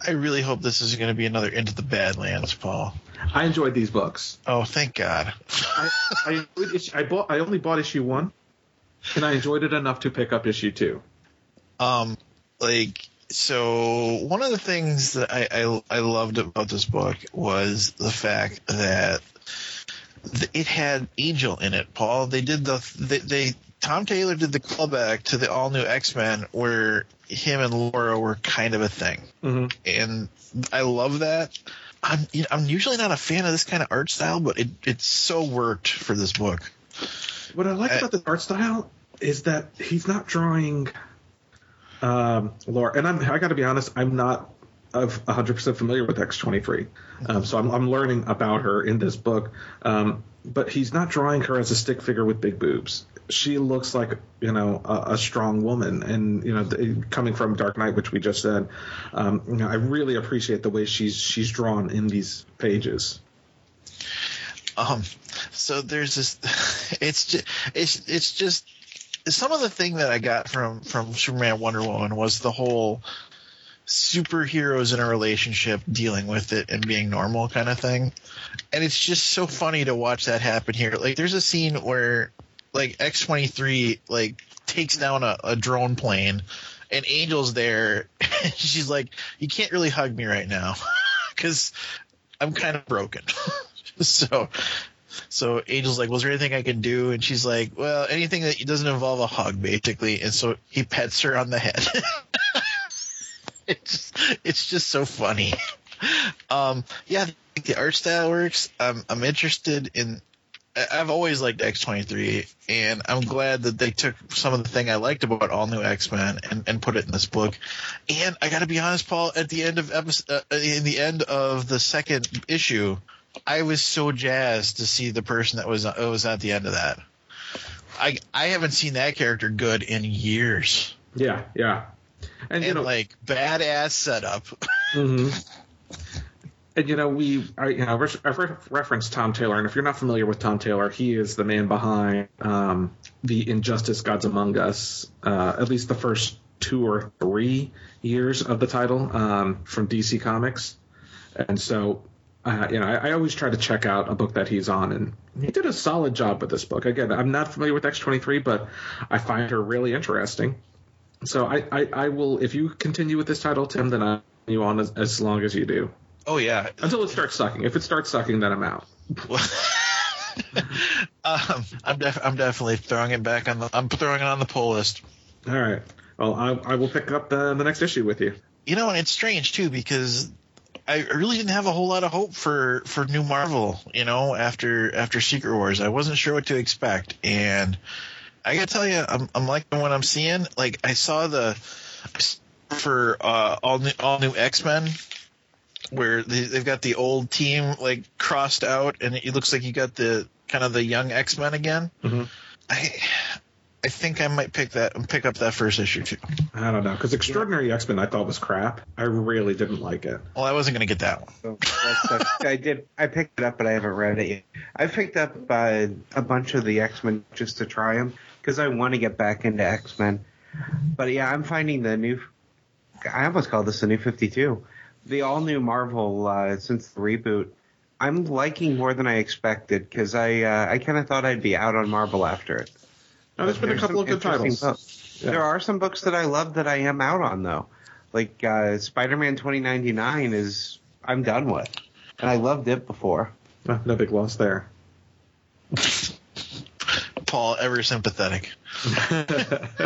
I really hope this is going to be another Into the Badlands, Paul. I enjoyed these books. Oh, thank God. I, I, I bought. I only bought issue one, and I enjoyed it enough to pick up issue two. Um, like, so one of the things that I, I, I loved about this book was the fact that it had Angel in it, Paul. They did the, they, they Tom Taylor did the callback to the all new X Men where him and Laura were kind of a thing. Mm-hmm. And I love that. I'm, you know, I'm usually not a fan of this kind of art style, but it, it so worked for this book. What I like I- about the art style is that he's not drawing um, Laura, and I'm. I got to be honest. I'm not of 100% familiar with X23, um, so I'm, I'm learning about her in this book. Um, but he's not drawing her as a stick figure with big boobs. She looks like you know a, a strong woman, and you know the, coming from Dark Knight, which we just said. Um, you know, I really appreciate the way she's she's drawn in these pages. Um, so there's this. It's just, it's it's just some of the thing that I got from from Superman Wonder Woman was the whole superheroes in a relationship dealing with it and being normal kind of thing, and it's just so funny to watch that happen here. Like there's a scene where like X twenty three like takes down a, a drone plane. And Angel's there. And she's like, "You can't really hug me right now, because I'm kind of broken." so so Angel's like, was there anything I can do? And she's like, well, anything that doesn't involve a hug, basically. And so he pets her on the head. it's just, it's just so funny. Um, yeah, the art style works. Um, I'm interested in. I've always liked X twenty three, and I'm glad that they took some of the thing I liked about all new X Men and, and put it in this book. And I got to be honest, Paul. At the end of episode, uh, in the end of the second issue, I was so jazzed to see the person that was uh, was at the end of that. I I haven't seen that character good in years, Yeah, yeah. And, and, you know, like badass setup. hmm And you know, we I, you know I've re- referenced Tom Taylor, and if you're not familiar with Tom Taylor, he is the man behind um, the Injustice: Gods Among Us. Uh, at least the first two or three years of the title um, from DC Comics, and so. Uh, you know, I, I always try to check out a book that he's on, and he did a solid job with this book. Again, I'm not familiar with X23, but I find her really interesting. So I, I, I will, if you continue with this title, Tim, then I'll you on as, as long as you do Oh yeah, until it starts sucking. If it starts sucking, then I'm out. um, I'm def- I'm definitely throwing it back on the. I'm throwing it on the pull list. All right. Well, I, I will pick up the, the next issue with you. You know, and it's strange too because I really didn't have a whole lot of hope for for new Marvel. You know, after after Secret Wars, I wasn't sure what to expect, and I gotta tell you, I'm I'm liking what I'm seeing. Like I saw the for uh, all new all new X Men. Where they, they've got the old team like crossed out, and it looks like you got the kind of the young X Men again. Mhm. I I think I might pick that pick up that first issue too. I don't know because Extraordinary X Men I thought was crap. I really didn't like it. Well, I wasn't gonna get that one. So I did. I picked it up, but I haven't read it yet. I picked up uh, a bunch of the X Men just to try them because I want to get back into X Men. But yeah, I'm finding the new. I almost call this the new 52. The all new Marvel uh, since the reboot. I'm liking more than I expected because I uh, I kind of thought I'd be out on Marvel after it. Now, there's been a couple of good titles. Yeah. There are some books that I love that I am out on though. Like uh, Spider-Man 2099 is I'm done with, and I loved it before. Uh, no big loss there. Paul, ever sympathetic.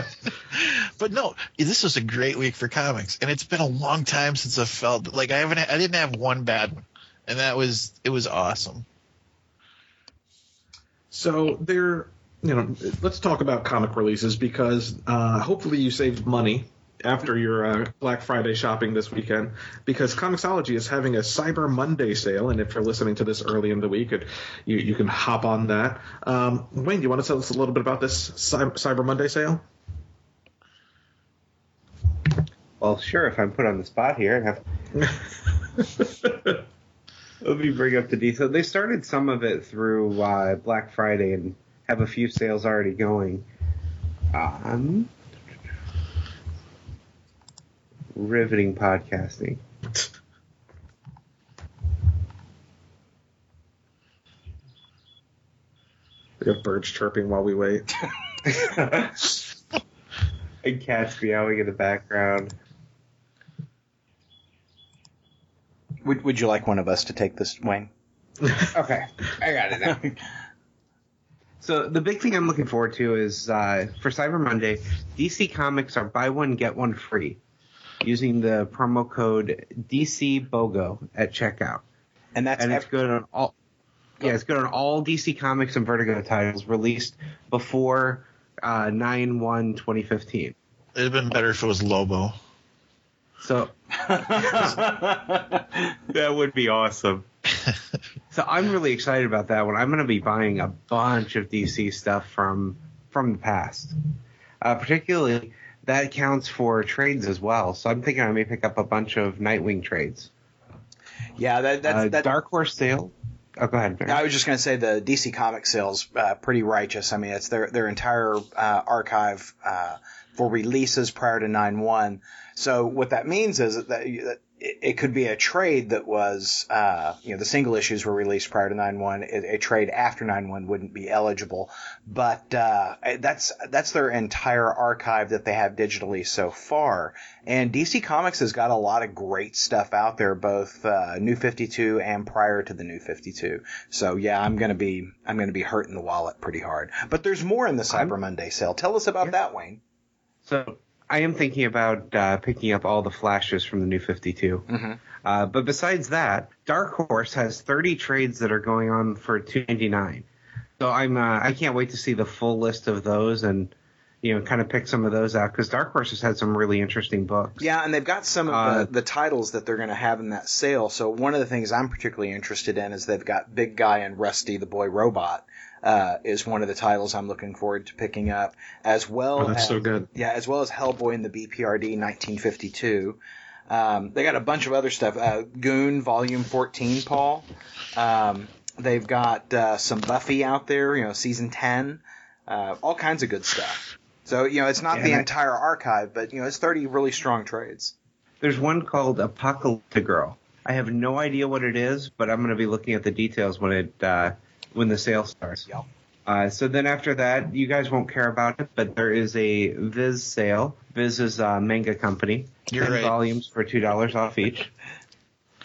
But no, this was a great week for comics, and it's been a long time since I felt like I haven't. I didn't have one bad one, and that was it was awesome. So there, you know, let's talk about comic releases because uh, hopefully you saved money after your uh, Black Friday shopping this weekend because Comixology is having a Cyber Monday sale, and if you're listening to this early in the week, it, you you can hop on that. Um, Wayne, you want to tell us a little bit about this Cyber Monday sale? Well, sure. If I'm put on the spot here, I have. Let me bring up the detail. They started some of it through uh, Black Friday and have a few sales already going. Um, riveting podcasting. We have birds chirping while we wait. and cats meowing in the background. Would, would you like one of us to take this, Wayne? Okay, I got it now. So the big thing I'm looking forward to is uh, for Cyber Monday, DC Comics are buy one get one free using the promo code DC BOGO at checkout, And that's and it's good on all. Yeah, it's good on all DC Comics and Vertigo titles released before uh, 9 1 2015. It'd been better if it was Lobo. So that would be awesome. So I'm really excited about that one. I'm going to be buying a bunch of DC stuff from from the past. Uh, particularly that counts for trades as well. So I'm thinking I may pick up a bunch of Nightwing trades. yeah, that, that's uh, that, Dark Horse sale. Oh, go ahead. Barry. I was just going to say the DC Comic sales uh, pretty righteous. I mean, it's their their entire uh, archive uh, for releases prior to nine one. So what that means is that, that it, it could be a trade that was, uh, you know, the single issues were released prior to nine one. A, a trade after nine one wouldn't be eligible, but uh, that's that's their entire archive that they have digitally so far. And DC Comics has got a lot of great stuff out there, both uh, New Fifty Two and prior to the New Fifty Two. So yeah, I'm gonna be I'm gonna be hurting the wallet pretty hard. But there's more in the Cyber Monday sale. Tell us about that, Wayne. So I am thinking about uh, picking up all the flashes from the new 52. Mhm. Uh, but besides that, Dark Horse has 30 trades that are going on for 299. So I'm uh, I can't wait to see the full list of those and you know kind of pick some of those out because Dark Horse has had some really interesting books. Yeah, and they've got some of Uh, the, the titles that they're going to have in that sale. So one of the things I'm particularly interested in is they've got Big Guy and Rusty the Boy Robot. Uh, is one of the titles I'm looking forward to picking up, as well Oh, that's as so good. yeah, as well as Hellboy and the BPRD 1952. Um, they got a bunch of other stuff. Uh, Goon Volume 14, Paul. Um, they've got uh, some Buffy out there, you know, season 10. Uh, all kinds of good stuff. So you know, it's not the entire archive, but you know, it's 30 really strong trades. There's one called Apocalypse Girl. I have no idea what it is, but I'm going to be looking at the details when it uh, when the sale starts. Yep. Uh, so then after that, you guys won't care about it, but there is a Viz sale. Viz is a manga company. You're 10 right. volumes for two dollars off each.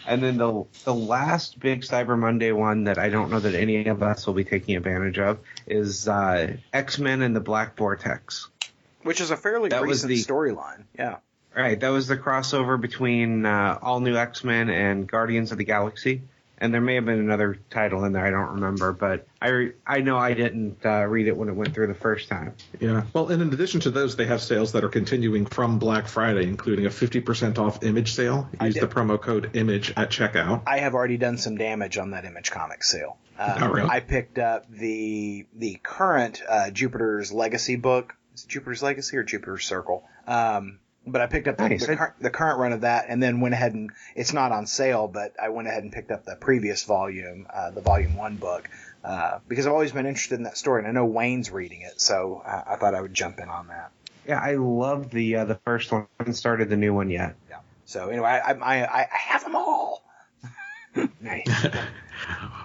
And then the the last big Cyber Monday one that I don't know that any of us will be taking advantage of is uh, X Men and the Black Vortex. which is a fairly That recent storyline. Yeah. Right, that was the crossover between uh, All New X Men and Guardians of the Galaxy. And there may have been another title in there, I don't remember, but I I know I didn't uh, read it when it went through the first time. Yeah. Well, and in addition to those, they have sales that are continuing from Black Friday, including a 50% off image sale. Use the promo code IMAGE at checkout. I have already done some damage on that Image Comics sale. Uh, Oh, really? I picked up the the current uh, Jupiter's Legacy book. Is it Jupiter's Legacy or Jupiter's Circle? Um, but I picked up the, Nice. the, cur- the current run of that, and then went ahead and it's not on sale, but I went ahead and picked up the previous volume, uh, the volume one book, uh, because I've always been interested in that story, and I know Wayne's reading it, so uh, I thought I would jump in on that. Yeah, I love the uh, the first one. I haven't started the new one yet. Yeah. So anyway, I I, I, I have them all. Nice.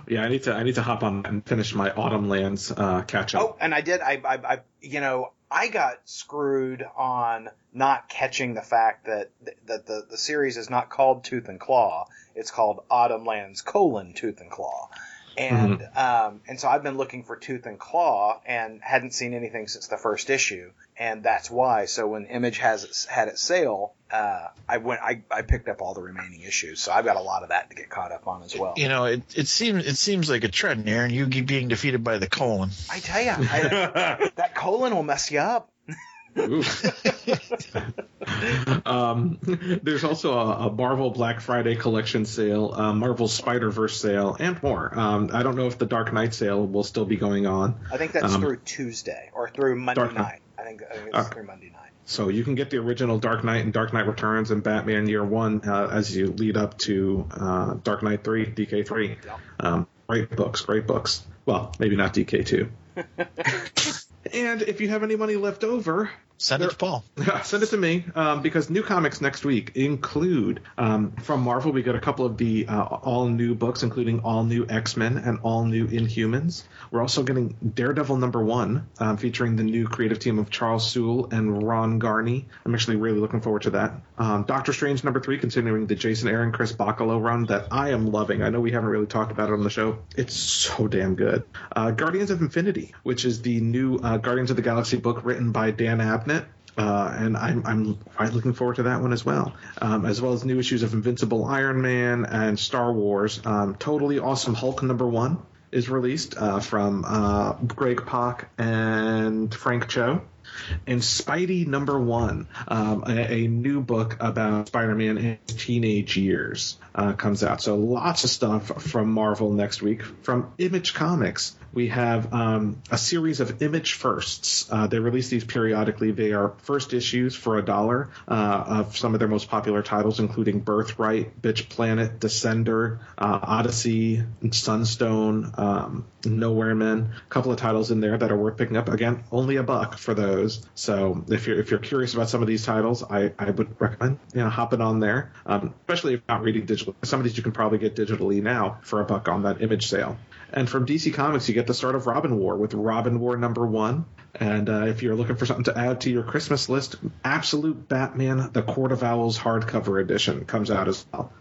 Yeah, I need to I need to hop on and finish my Autumn Lands uh, catch up. Oh, and I did. I, I, I, you know, I got screwed on not catching the fact that that the the series is not called Tooth and Claw. It's called Autumn Lands colon Tooth and Claw. And um, and so I've been looking for Tooth and Claw and hadn't seen anything since the first issue, and that's why. So when Image has it, had its sale, uh, I went I, I picked up all the remaining issues. So I've got a lot of that to get caught up on as well. You know, it, it seems it seems like a trend, Aaron. You keep being defeated by the colon. I tell you, that colon will mess you up. Um, there's also a, a Marvel Black Friday collection sale, uh, Marvel Spider Verse sale, and more. Um, I don't know if the Dark Knight sale will still be going on, I think that's Um, through Tuesday or through Monday Dark night. I think, I think it's Okay. through Monday night. so you can get the original Dark Knight and Dark Knight Returns and Batman Year One uh, as you lead up to uh, Dark Knight Three, DK Three. Yeah. Um, great books, great books. Well, maybe not DK Two. and if you have any money left over, Send it to Paul. Send it to me um, because new comics next week include um, from Marvel. We got a couple of the uh, all new books, including all new X Men and all new Inhumans. We're also getting Daredevil number one, um, featuring the new creative team of Charles Soule and Ron Garney. I'm actually really looking forward to that. Um, Doctor Strange number three, continuing the Jason Aaron Chris Bachalo run that I am loving. I know we haven't really talked about it on the show. It's so damn good. Uh, Guardians of Infinity, which is the new uh, Guardians of the Galaxy book written by Dan Abnett. Uh, and I'm, I'm quite looking forward to that one as well, um, as well as new issues of Invincible Iron Man and Star Wars. Um, totally Awesome Hulk number one is released uh, from uh, Greg Pak and Frank Cho. And Spidey number one, um, a, a new book about Spider-Man in his teenage years, uh, comes out. So lots of stuff from Marvel next week. From Image Comics, we have um, a series of Image firsts. Uh, they release these periodically. They are first issues for a dollar uh, of some of their most popular titles, including Birthright, Bitch Planet, Descender, uh, ODY-C, Sunstone, um, Nowhere Men. A couple of titles in there that are worth picking up. Again, only a buck for those. So if you're if you're curious about some of these titles, I, I would recommend you know hopping on there, um, especially if not reading digital. Some of these you can probably get digitally now for a buck on that image sale. And from DC Comics, you get the start of Robin War with Robin War number one. And uh, if you're looking for something to add to your Christmas list, Absolute Batman: The Court of Owls hardcover edition comes out as well.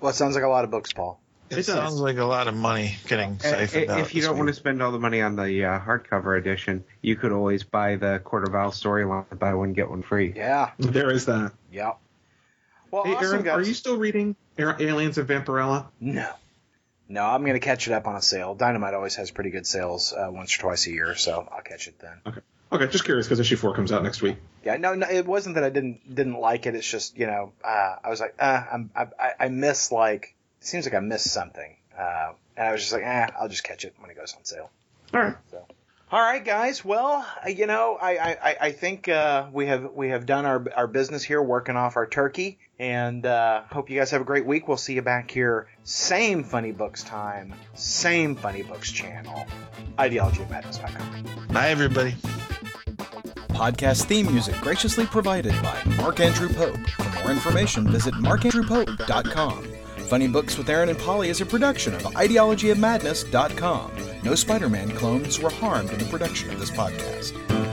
Well, it sounds like a lot of books, Paul. It, It does. sounds like a lot of money getting Uh, siphoned out. if you don't want to spend all the money on the uh, hardcover edition, you could always buy the Court of Owl storyline, buy one get one free. Yeah. There is that. Yeah. Well, Hey, awesome, Aaron, guys. are you still reading Aliens of Vampirella? No. No, I'm gonna catch it up on a sale. Dynamite always has pretty good sales uh, once or twice a year, so I'll catch it then. Okay. Okay, just curious because issue four comes out next week. Yeah, no, no, it wasn't that I didn't didn't like it. It's just you know, uh, I was like, uh, I'm, I, I miss like, it seems like I missed something, uh, and I was just like, eh, I'll just catch it when it goes on sale. All right. So, all right, guys. Well, uh, you know, I I, I think uh, we have we have done our our business here, working off our turkey, and uh, hope you guys have a great week. We'll see you back here, same funny books time, same funny books channel, ideologyofmadness.com. Bye, everybody. Podcast theme music graciously provided by Mark Andrew Pope. For more information, visit markandrewpope.com. Funny Books with Aaron and Polly is a production of ideologyofmadness.com. No Spider Man clones were harmed in the production of this podcast.